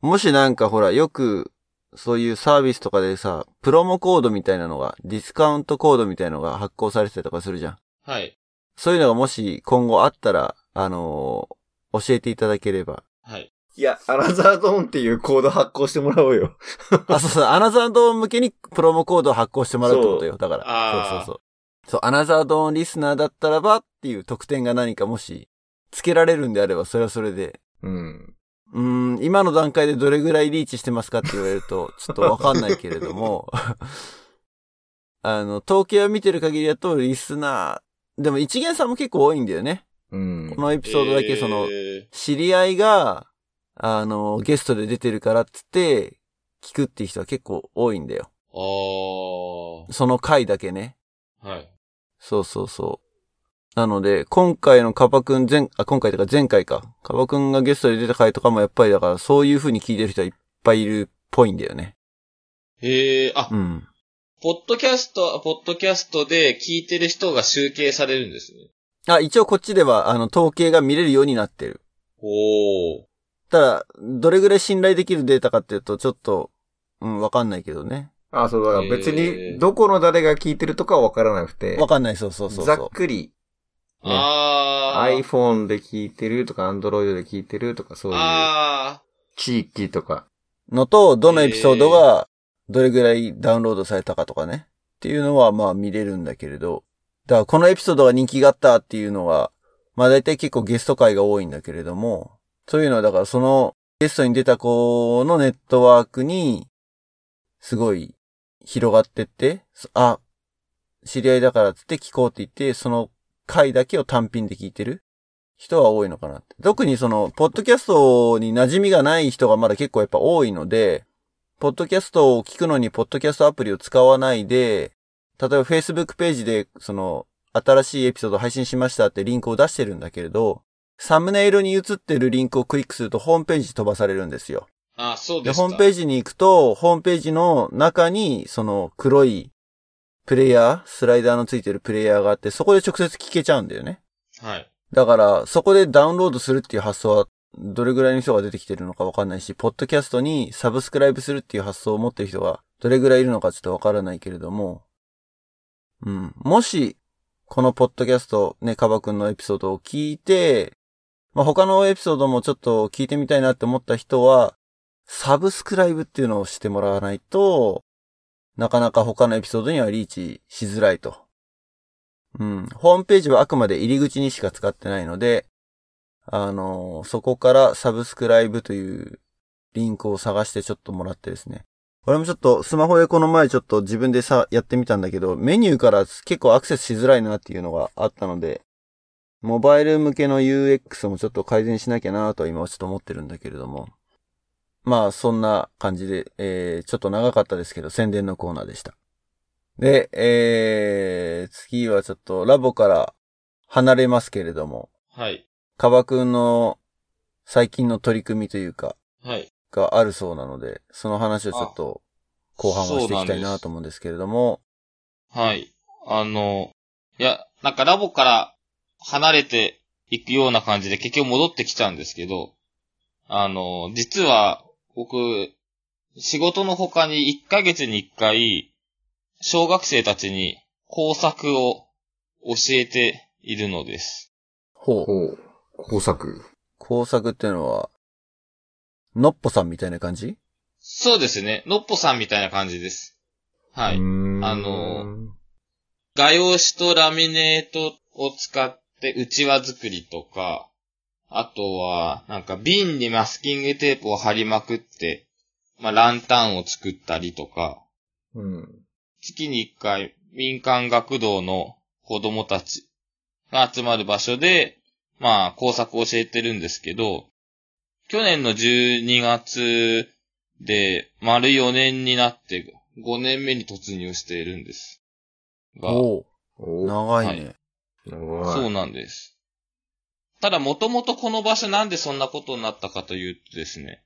もしなんかほら、よくそういうサービスとかでさ、プロモコードみたいなのが、ディスカウントコードみたいなのが発行されてたりとかするじゃん。はい。そういうのがもし今後あったら、あのー教えていただければ。はい。いや、アナザードーンっていうコード発行してもらおうよ。*laughs* あ、そうそう、アナザードーン向けにプロモコードを発行してもらうってことよ。だから。そうそうそう。そう、アナザードーンリスナーだったらばっていう特典が何かもし、つけられるんであれば、それはそれで。うん。うーん、今の段階でどれぐらいリーチしてますかって言われると、*laughs* ちょっとわかんないけれども、*laughs* あの、統計を見てる限りだと、リスナー、でも一元さんも結構多いんだよね。うんこ。のエピソードだけその、え知り合いが、あの、ゲストで出てるからっつって、聞くっていう人は結構多いんだよ。ー、あその回だけね。ー。はい。そうそうそう。なので、今回のカバくん前、あ、今回とか前回か。カバくんがゲストで出た回とかもやっぱりだから、そういう風に聞いてる人はいっぱいいるっぽいんだよね。へえ、あ、うん。ポッドキャスト、ポッドキャストで聞いてる人が集計されるんですね。あ、一応こっちでは、あの、統計が見れるようになってる。おー。ただ、どれぐらい信頼できるデータかっていうと、ちょっと、うん、わかんないけどね。あ、そうだから別に、どこの誰が聞いてるとかはわからなくて、わかんない、そうそうそうざそっくり、ねあー。iPhone で聞いてるとか、Android で聞いてるとか、そういうあ地域とか。う。のと、どのエピソードが、どれぐらいダウンロードされたかとかね。っていうのは、まあ見れるんだけれど。だから、このエピソードが人気があったっていうのは、まあ大体結構ゲスト会が多いんだけれども、そういうのは、だからその、ゲストに出た子のネットワークに、すごい広がってって、あ、知り合いだからっつって聞こうって言って、その回だけを単品で聞いてる人は多いのかなって。特にその、ポッドキャストに馴染みがない人がまだ結構やっぱ多いので、ポッドキャストを聞くのにポッドキャストアプリを使わないで、例えば Facebook ページで、その、新しいエピソード配信しましたってリンクを出してるんだけれど、サムネイルに映ってるリンクをクリックするとホームページ飛ばされるんですよ。ー。あ、そうで、ですか。ホームページに行くと、ホームページの中に、その黒いプレイヤー、スライダーのついてるプレイヤーがあって、そこで直接聞けちゃうんだよね。はい。だから、そこでダウンロードするっていう発想は、どれぐらいの人が出てきてるのかわかんないし、ポッドキャストにサブスクライブするっていう発想を持ってる人が、どれぐらいいるのかちょっとわからないけれども、うん。もし、このポッドキャスト、ね、カバくんのエピソードを聞いて、まあ、他のエピソードもちょっと聞いてみたいなって思った人は、サブスクライブっていうのをしてもらわないと、なかなか他のエピソードにはリーチしづらいと。うん。ホームページはあくまで入り口にしか使ってないので、あのそこからサブスクライブというリンクを探してちょっともらってですね。俺もちょっとスマホでこの前ちょっと自分でさ、やってみたんだけど、メニューから結構アクセスしづらいなっていうのがあったので、モバイル向けの UX もちょっと改善しなきゃなとは今はちょっと思ってるんだけれども。まあ、そんな感じで、えー、ちょっと長かったですけど、宣伝のコーナーでした。で、えー、次はちょっとラボから離れますけれども、はい。カバくんの最近の取り組みというか、はい。があるそうなので、その話をちょっと後半はしていきたいなと思うんですけれども、はい。あの、いや、なんかラボから離れていくような感じで結局戻ってきちゃうんですけど、あの、実は僕、仕事の他に1ヶ月に1回、小学生たちに工作を教えているのです。ほう。ほう。工作。工作っていうのは、のっぽさんみたいな感じ？そうですね。のっぽさんみたいな感じです。はい。あの画用紙とラミネートを使って内輪作りとか、あとは、なんか瓶にマスキングテープを貼りまくって、まあ、ランタンを作ったりとか、うん。月に一回民間学童の子供たちが集まる場所で、まあ、工作を教えてるんですけど、去年の12月で丸4年になって5年目に突入しているんです。が、お長いね。長いそうなんです。ただ、もともとこの場所なんでそんなことになったかというとですね、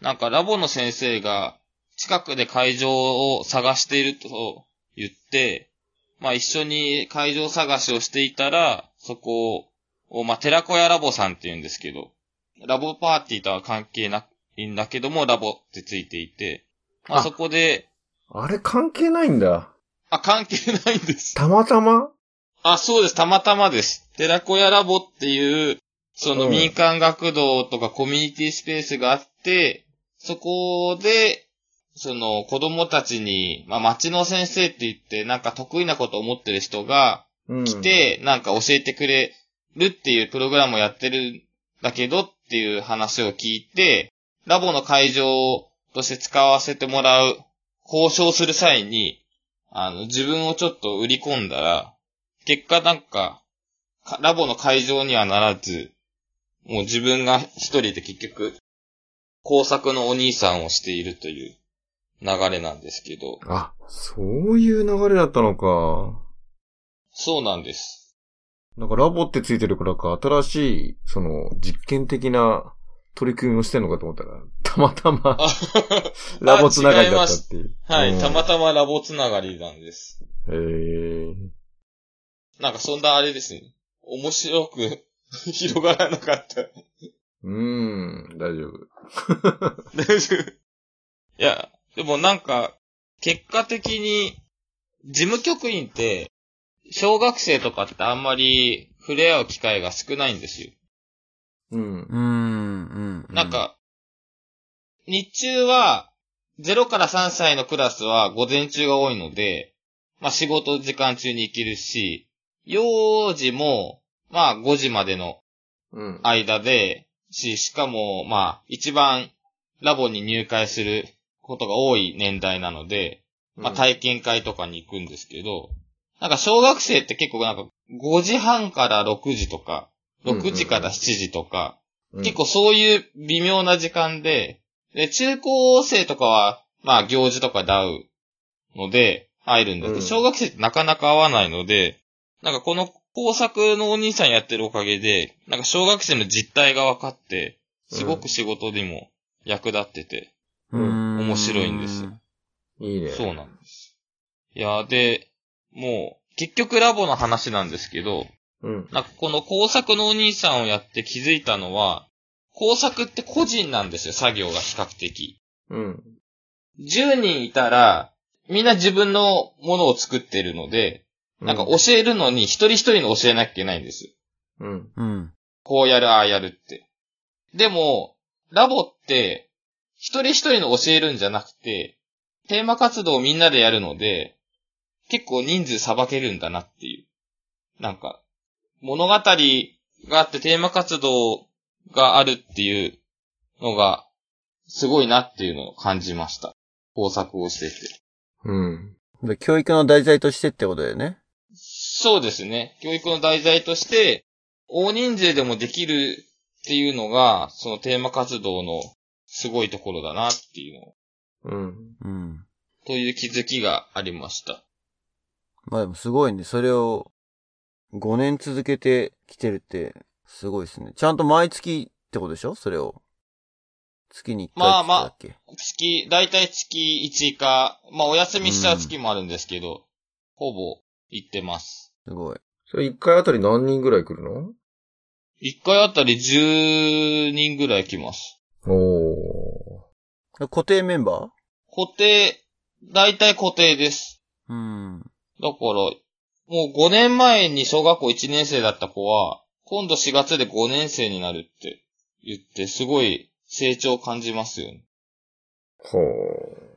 なんかラボの先生が近くで会場を探していると言って、まあ一緒に会場探しをしていたら、そこを、まあ寺子屋ラボさんって言うんですけど、ラボパーティーとは関係ないんだけども、ラボってついていて、まああそこで、あれ関係ないんだ。あ、関係ないんです。たまたま？あ、そうです。たまたまです。寺子屋ラボっていう、そのうん民間学童とかコミュニティスペースがあって、そこで、その子供たちに、まあ町の先生って言って、なんか得意なことを持ってる人がうん。来て、なんか教えてくれるっていうプログラムをやってるんだけどっていう話を聞いて、ラボの会場として使わせてもらう、交渉する際に、あの、自分をちょっと売り込んだら、結果なんか、かラボの会場にはならず、もう自分が一人で結局、工作のお兄さんをしているという流れなんですけど、あ、そういう流れだったのか。そうなんです。なんかラボってついてるからか、新しい、その、実験的な取り組みをしてんのかと思ったら、たまたまあ *laughs* ラボつながりだったっていう。はい、うんたまたまラボつながりなんです。へえ。なんかそんなあれですね。面白く *laughs* 広がらなかった。うーん、大丈夫。*laughs* 大丈夫。いや、でもなんか、結果的に、事務局員って、小学生とかってあんまり触れ合う機会が少ないんですよ。うんう。ん、うん。なん、か、日中は、0から3歳のクラスは午前中が多いので、まあ仕事時間中に行けるし、幼児も、まあ5時までのうん。間で、し、しかも、まあ、一番ラボに入会することが多い年代なので、まあ体験会とかに行くんですけど、なんか小学生って結構なんか5時半から6時とか、6時から7時とか、うん結構そういう微妙な時間で、で、中高生とかは、まあ行事とかで会うので、会えるんだけど、うん小学生ってなかなか会わないので、なんかこの工作のお兄さんやってるおかげで、なんか小学生の実態が分かって、すごく仕事にも役立ってて、うん面白いんですよ。いいね。そうなんです。いや、で、もう、結局ラボの話なんですけど、うん。なんかこの工作のお兄さんをやって気づいたのは、工作って個人なんですよ、作業が比較的。うん。10人いたら、みんな自分のものを作ってるので、なんか教えるのに一人一人の教えなきゃいけないんです。うん。うん。こうやる、ああやるって。でも、ラボって、一人一人の教えるんじゃなくて、テーマ活動をみんなでやるので、結構人数さばけるんだなっていう。なんか、物語があってテーマ活動があるっていうのが、すごいなっていうのを感じました。工作をしてて。うん。で教育の題材としてってことだよね。そうですね。教育の題材として、大人数でもできるっていうのが、そのテーマ活動のすごいところだなっていうの、うん。うん。という気づきがありました。まあでもすごいね。それを5年続けてきてるって、すごいですね。ちゃんと毎月ってことでしょ？それを。月に1回まあまあ月、だいたい月1か、まあお休みした月もあるんですけど、ほぼ行ってます。けすごい。それ一回あたり何人ぐらい来るの？1回あたり10人ぐらい来ます。お固定メンバ固定、だいたい固定です。ーうん。だから、もう5年前に小学校1年生だった子は、今度4月で5年生になるって言って、すごい成長を感じますよね。ー。ほ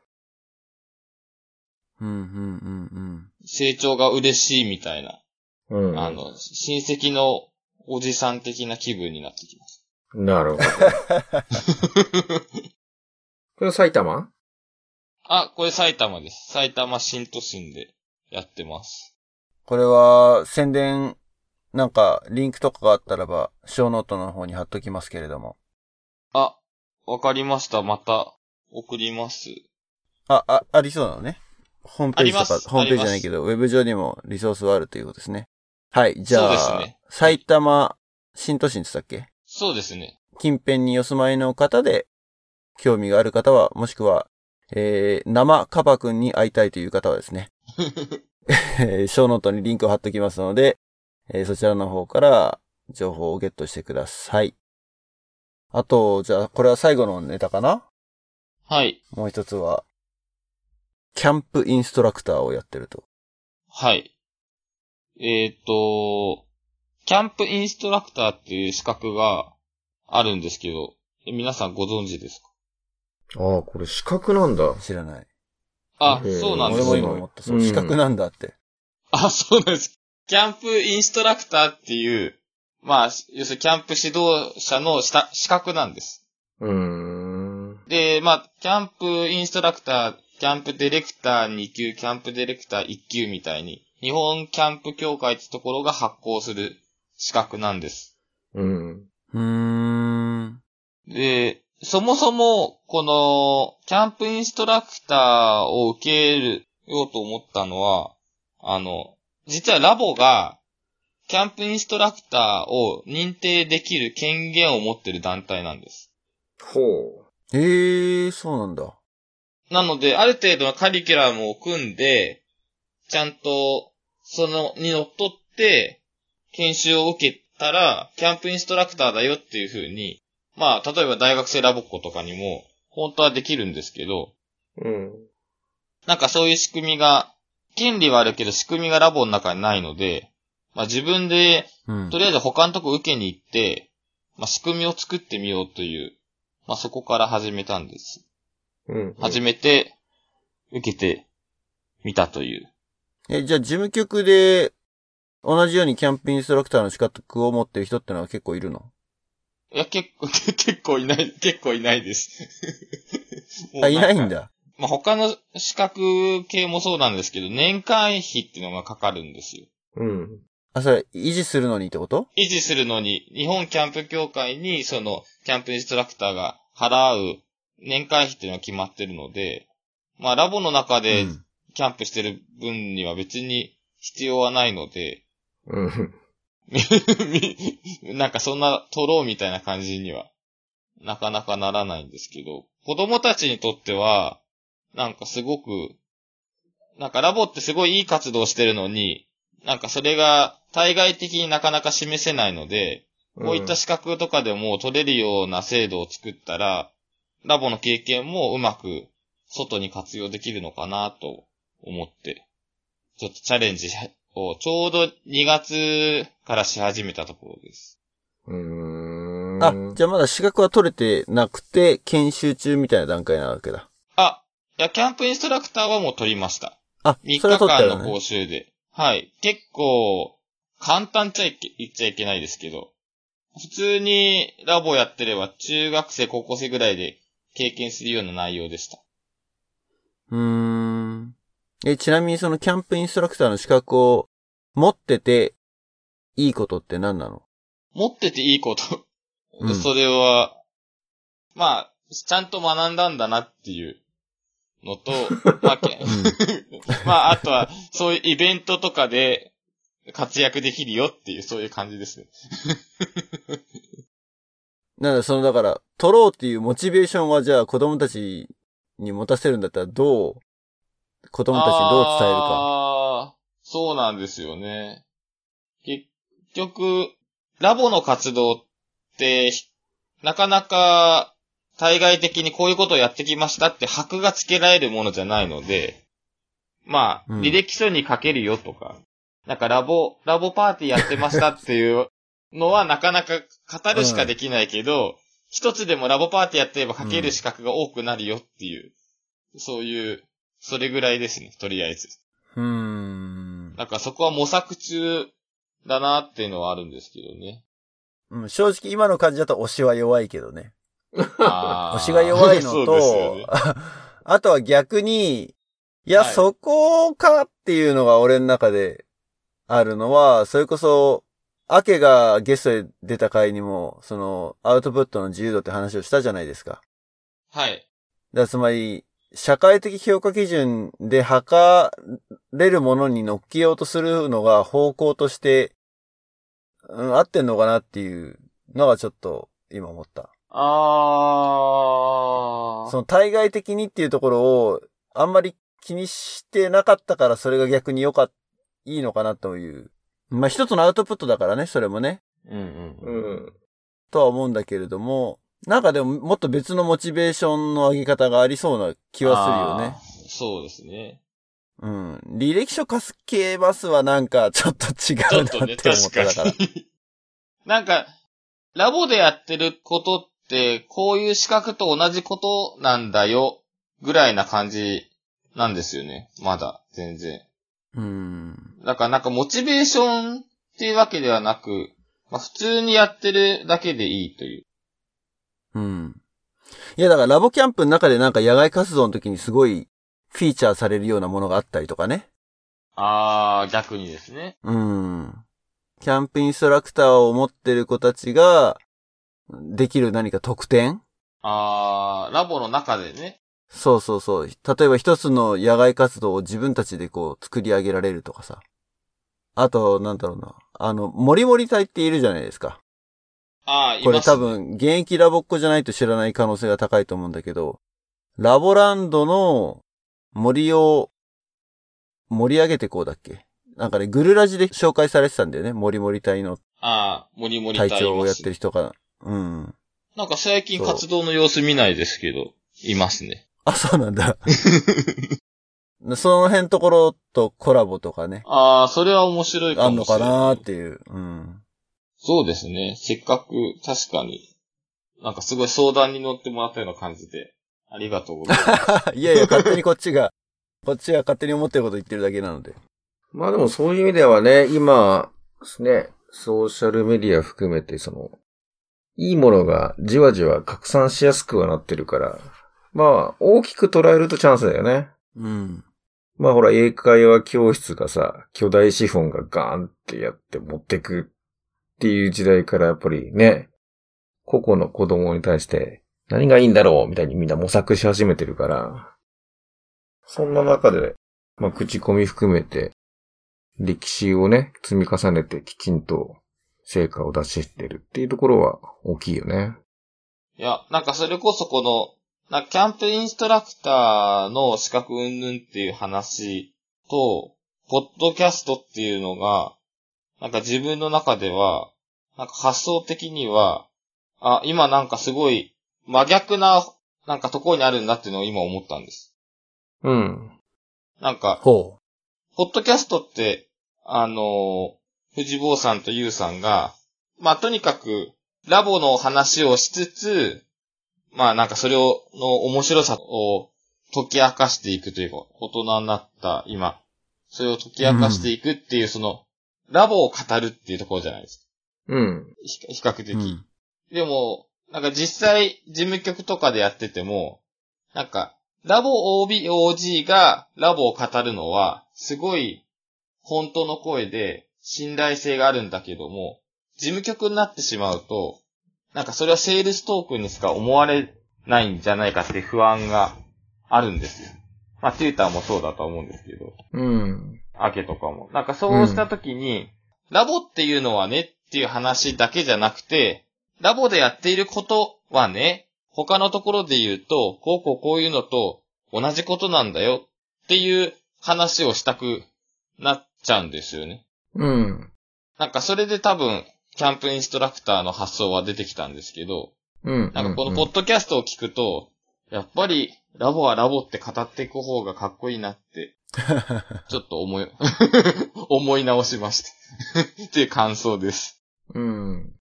うん、うん、うん、成長が嬉しいみたいな、う。うん。あの、親戚のおじさん的な気分になってきます。なるほど。*laughs* これ埼玉？あ、これ埼玉です。埼玉新都心でやってます。これは、宣伝、なんか、リンクとかがあったらば、ショーノートの方に貼っときますけれども。あ、わかりました。また送ります。あ、あ、ありそうなのね。ホームページとか、ホームページじゃないけど、ウェブ上にもリソースはあるということですね。はい、じゃあ、ね埼玉新都心って言ったっけ？そうですね。近辺にお住まいの方で、興味がある方は、もしくは、えー、生カバくんに会いたいという方はですね、*laughs* えーショーノートにリンクを貼っておきますので、えーそちらの方から情報をゲットしてください。あと、じゃあ、これは最後のネタかな？はい。もう一つは、キャンプインストラクターをやってると。はい。えっ、と、キャンプインストラクターっていう資格があるんですけど、え皆さんご存知ですか？ああ、これ資格なんだ。知らない。あそうなんですよ。俺も今思った。そうう、ん資格なんだって。あ、そうなんです。キャンプインストラクターっていう、まあ、要するにキャンプ指導者のした資格なんです。うーん。で、まあ、キャンプインストラクター、キャンプディレクター2級、キャンプディレクター1級みたいに、日本キャンプ協会ってところが発行する資格なんです。うん。うーん。で、そもそも、この、キャンプインストラクターを受けるようと思ったのは、あの、実はラボが、キャンプインストラクターを認定できる権限を持ってる団体なんです。ほう。へえー、そうなんだ。なので、ある程度のカリキュラムを組んで、ちゃんと、その、にのっとって、研修を受けたら、キャンプインストラクターだよっていう風に、まあ、例えば大学生ラボっ子とかにも、本当はできるんですけど、うん。なんかそういう仕組みが、権利はあるけど仕組みがラボの中にないので、まあ自分で、うんと。りあえず他のとこ受けに行って、まあ仕組みを作ってみようという、まあそこから始めたんです。うん。始めて、受けてみたという。え、じゃあ事務局で、同じようにキャンプインストラクターの資格を持ってる人ってのは結構いるの？いや、結構、*laughs* 結構いない、結構いないです。*laughs* あ、いないんか。だ。まあ他の資格系もそうなんですけど、年会費っていうのがかかるんですよ。うん。あ、それ、維持するのにってこと？維持するのに、日本キャンプ協会に、その、キャンプインストラクターが払う年会費っていうのが決まってるので、まあ、ラボの中でうんキャンプしてる分には別に必要はないので、うん。*laughs* みなんかそんな取ろうみたいな感じには、なかなかならないんですけど、子供たちにとっては、なんかすごく、なんかラボってすごいいい活動してるのに、なんかそれが対外的になかなか示せないので、こういった資格とかでも取れるような制度を作ったら、ラボの経験もうまく外に活用できるのかなと思って、ちょっとチャレンジをちょうど2月からし始めたところです。うーん。あ、じゃあまだ資格は取れてなくて、研修中みたいな段階なわけだ。あ、いや、キャンプインストラクターはもう取りました。あ、3それは日。間の講習で。はい。結構、簡単っちゃいけ言っちゃいけないですけど、普通にラボやってれば中学生、高校生ぐらいで経験するような内容でした。うーん。え、ちなみにそのキャンプインストラクターの資格を持ってて、いいことって何なの？持ってていいこと。うん。それは、まあ、ちゃんと学んだんだなっていうのと、*laughs* まあ、け *laughs* まあ、あとは、そういうイベントとかで活躍できるよっていう、そういう感じですね。*laughs* なんだ、その、だから、取ろうっていうモチベーションはじゃあ子供たちに持たせるんだったらどう、子供たちにどう伝えるか。ああ、そうなんですよね。結局、ラボの活動って、なかなか対外的にこういうことをやってきましたって箔が付けられるものじゃないので、まあ、うん履歴書に書けるよとか、なんかラボ、ラボパーティーやってましたっていうのはなかなか語るしかできないけど、一つでもラボパーティーやってれば書ける資格が多くなるよっていう、そういう、それぐらいですね、とりあえず。うーん。なんかそこは模索中だなっていうのはあるんですけどね。うん、正直今の感じだと推しは弱いけどね。推しが弱いのと、ね *laughs* あとは逆に、いや、はいそこかっていうのが俺の中であるのは、それこそ、アケがゲストで出た回にも、その、アウトプットの自由度って話をしたじゃないですか。はい。だからつまり、社会的評価基準で測れるものに乗っけようとするのが方向として、うん、合ってんのかなっていうのがちょっと今思った。あその対外的にっていうところを、あんまり気にしてなかったからそれが逆に良かっ、いいのかなという。まあ一つのアウトプットだからね、それもね。うんうん。うん。とは思うんだけれども、なんかでももっと別のモチベーションの上げ方がありそうな気はするよね。そうですね。うん。履歴書貸す系バスはなんかちょっと違ちうなょって思っ確ただから。なんか、ラボでやってることって、こういう資格と同じことなんだよ、ぐらいな感じなんですよね。まだ、全然。うん。だからなんかモチベーションっていうわけではなく、まあ普通にやってるだけでいいという。うん。いやだからラボキャンプの中でなんか野外活動の時にすごいフィーチャーされるようなものがあったりとかね。あー、逆にですね。うん。キャンプインストラクターを持ってる子たちが、できる何か特典？あー、ラボの中でね。そうそうそう。例えば一つの野外活動を自分たちでこう作り上げられるとかさ。あと、なんだろうな。あの、森森隊っているじゃないですか。あー、いこれ多。分、現役ラボっ子じゃないと知らない可能性が高いと思うんだけど、ラボランドの森を盛り上げてこうだっけ？なんかね、グルラジで紹介されてたんだよね。森森隊のあー、もりもり隊隊長をやってる。る人が。うん。なんか最近活動の様子見ないですけど、いますね。あ、そうなんだ。その辺ところとコラボとかね、あー、それは面白いかあんのかもしれない。なーっていう。うん。そうですね。せっかく、確かに。なんかすごい相談に乗ってもらったような感じで。ありがとうございます。*laughs* いやいや、勝手にこっちが、こっちが勝手に思ってること言ってるだけなので。まあでもそういう意味ではね、今ですね、ソーシャルメディア含めてその、いいものがじわじわ拡散しやすくはなってるから、まあ大きく捉えるとチャンスだよね。うん。まあほら、英会話教室がさ、巨大資本がガーンってやって持ってくっていう時代からやっぱりね、個々の子供に対して何がいいんだろうみたいにみんな模索し始めてるから、そんな中で、まあ口コミ含めて、歴史をね、積み重ねてきちんと成果を出してるっていうところは大きいよね。いや、なんかそれこそこの、なキャンプインストラクターの資格云々っていう話と、ポッドキャストっていうのが、なんか自分の中では、なんか発想的には、あ、今なんかすごい真逆な、なんかところにあるんだっていうのを今思ったんです。うん。なんか、ほポッドキャストって、あのー藤坊さんとゆうさんが、まあ、とにかく、ラボの話をしつつ、まあ、なんかそれを、の面白さを解き明かしていくというか、大人になった今、それを解き明かしていくっていう、その、ラボを語るっていうところじゃないですか。うん。ひ比較的。う。うん。でも、なんか実際、事務局とかでやってても、なんか、ラボ OB、OG がラボを語るのは、すごい、本当の声で、信頼性があるんだけども、事務局になってしまうと、なんかそれはセールストークンにしか思われないんじゃないかって不安があるんですよ。まあ、テューターもそうだと思うんですけど。うん。アケとかも。なんかそうしたときに、ラボっていうのはねっていう話だけじゃなくて、ラボでやっていることはね、他のところで言うと、こうこうこういうのと同じことなんだよっていう話をしたくなっちゃうんですよね。うん。なんかそれで多分、キャンプインストラクターの発想は出てきたんですけど、うん。なんかこのポッドキャストを聞くと、やっぱりラボはラボって語っていく方がかっこいいなって、*laughs* ちょっと思い、*laughs* 思い直しました。*laughs* っていう感想です。うん。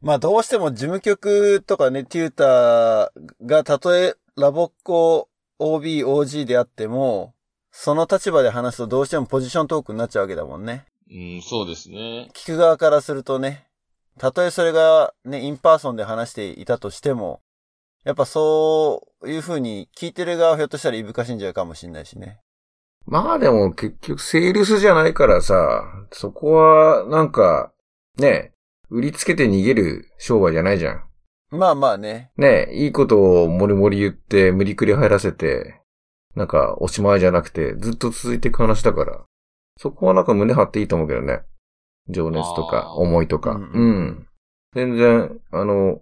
まあどうしても事務局とかね、テューターがたとえラボっ子 OB、OG であっても、その立場で話すとどうしてもポジショントークになっちゃうわけだもんね。うん、そうですね。聞く側からするとね、たとえそれがね、 in person で話していたとしても、やっぱそういう風に聞いてる側はひょっとしたらいぶかしんじゃうかもしんないしね。まあでも結局セールスじゃないからさ、そこはなんか、ね、売りつけて逃げる商売じゃないじゃん。まあまあね。ね、いいことをもりもり言って無理くり入らせて、なんかおしまいじゃなくてずっと続いていく話だから、そこはなんか胸張っていいと思うけどね。情熱とか思いとか。ううんん。全然、あの、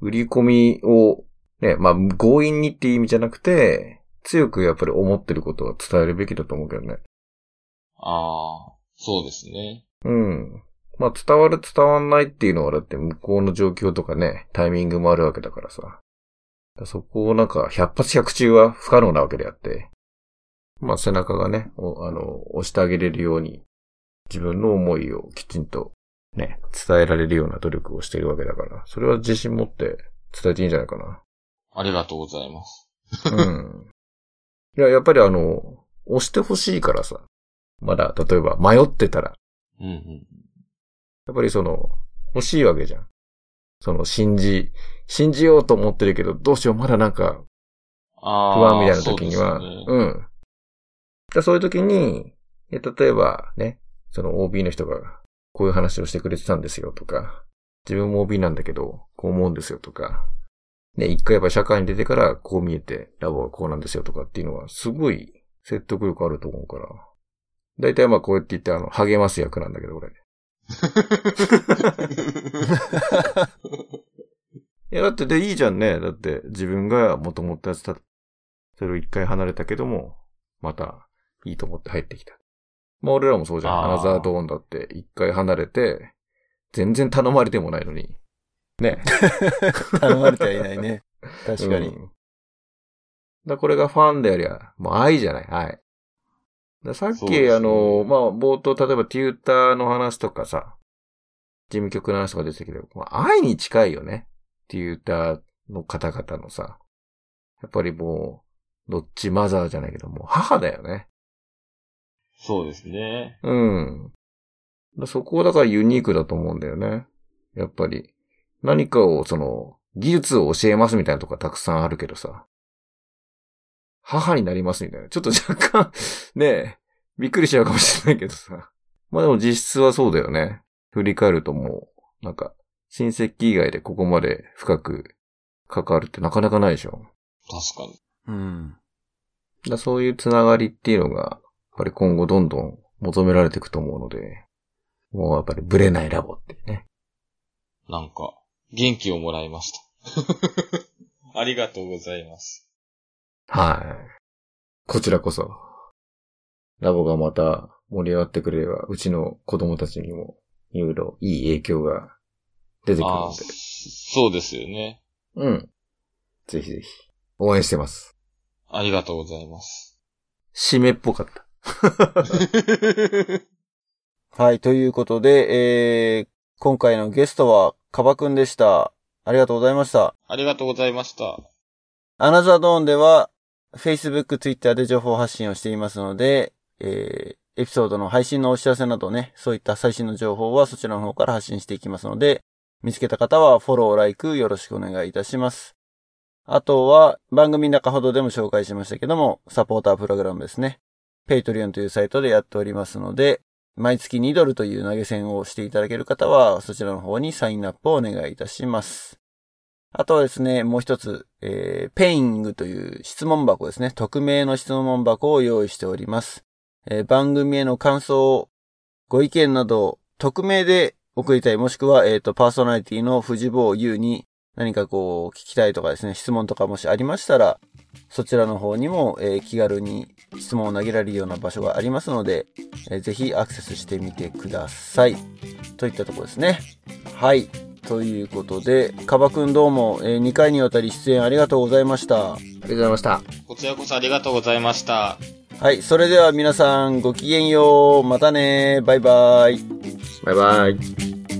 売り込みを、ね、まあ強引にっていう意味じゃなくて、強くやっぱり思ってることは伝えるべきだと思うけどね。ああ、そうですね。うん。まあ伝わる伝わんないっていうのはだって向こうの状況とかね、タイミングもあるわけだからさ。そこをなんか百発百中は不可能なわけであって。まあ背中がね、おあの、押してあげれるように、自分の思いをきちんとね、伝えられるような努力をしているわけだから、それは自信持って伝えていいんじゃないかな。ありがとうございます。うん。*laughs* いや、やっぱりあの、押してほしいからさ。まだ、例えば迷ってたら、うんうん。やっぱりその、欲しいわけじゃん。その、信じ、信じようと思ってるけど、どうしよう、まだなんか。不安みたいな時には、そうねうん。だそういう時に、例えばね、その OB の人が、こういう話をしてくれてたんですよとか、自分も OB なんだけど、こう思うんですよとか、ね、一回やっぱり社会に出てからこう見えて、ラボはこうなんですよとかっていうのは、すごい説得力あると思うから。大体まあこうやって言って、あの、励ます役なんだけど、俺。*laughs* いや、だってでいいじゃんね。だって自分が元々やってた、それを一回離れたけども、またいいと思って入ってきた。まあ俺らもそうじゃん。アナザードーンだって一回離れて、全然頼まれてもないのに。ね。*laughs* 頼まれてはいないね。確かに。うんだこれがファンでありゃ、もう愛じゃない、愛。ださっき、ねあの、まあ、冒頭、例えばテューターの話とかさ、事務局の話とか出てきたけど、まあ、愛に近いよね。テューターの方々のさ、やっぱりもう、どっちマザーじゃないけど、もう母だよね。そうですね。うん。だそこだからユニークだと思うんだよね。やっぱり。何かを、その、技術を教えますみたいなとこたくさんあるけどさ。母になりますみたいな。ちょっと若干、*laughs* ねえ、びっくりしちゃうかもしれないけどさ。まあでも実質はそうだよね。振り返るともう、なんか、親戚以外でここまで深く関わるってなかなかないでしょ。確かに。うん。だそういうつながりっていうのが、やっぱり今後どんどん求められていくと思うので、もうやっぱりブレないラボってね。なんか、元気をもらいました。*laughs* ありがとうございます。はい。こちらこそ、ラボがまた盛り上がってくれれば、うちの子供たちにもいろいろいい影響が出てくるので、そうですよね。うん。ぜひぜひ、応援してます。ありがとうございます。締めっぽかった。*laughs* はい、ということで、えー、今回のゲストは、カバくんでした。ありがとうございました。ありがとうございました。アナザードーンでは、Facebook、Twitter で情報発信をしていますので、えー、エピソードの配信のお知らせなどね、そういった最新の情報はそちらの方から発信していきますので、見つけた方はフォロー、ライクよろしくお願いいたします。あとは、番組の中ほどでも紹介しましたけども、サポータープログラムですね。Patreon というサイトでやっておりますので、毎月2ドルという投げ銭をしていただける方は、そちらの方にサインアップをお願いいたします。あとはですね、もう一つ、えー、ペイングという質問箱ですね。匿名の質問箱を用意しております。えー番組への感想、ご意見など、匿名で送りたい、もしくは、えっ、と、パーソナリティの藤坊優に何かこう、聞きたいとかですね、質問とかもしありましたら、そちらの方にも、えー気軽に質問を投げられるような場所がありますので、えーぜひアクセスしてみてください。といったところですね。はい。ということで、カバくんどうも、え2回にわたり出演ありがとうございました。ありがとうございました。こちらこそありがとうございました。はい。それでは皆さんごきげんよう。またね。バイバイ。バイバイ。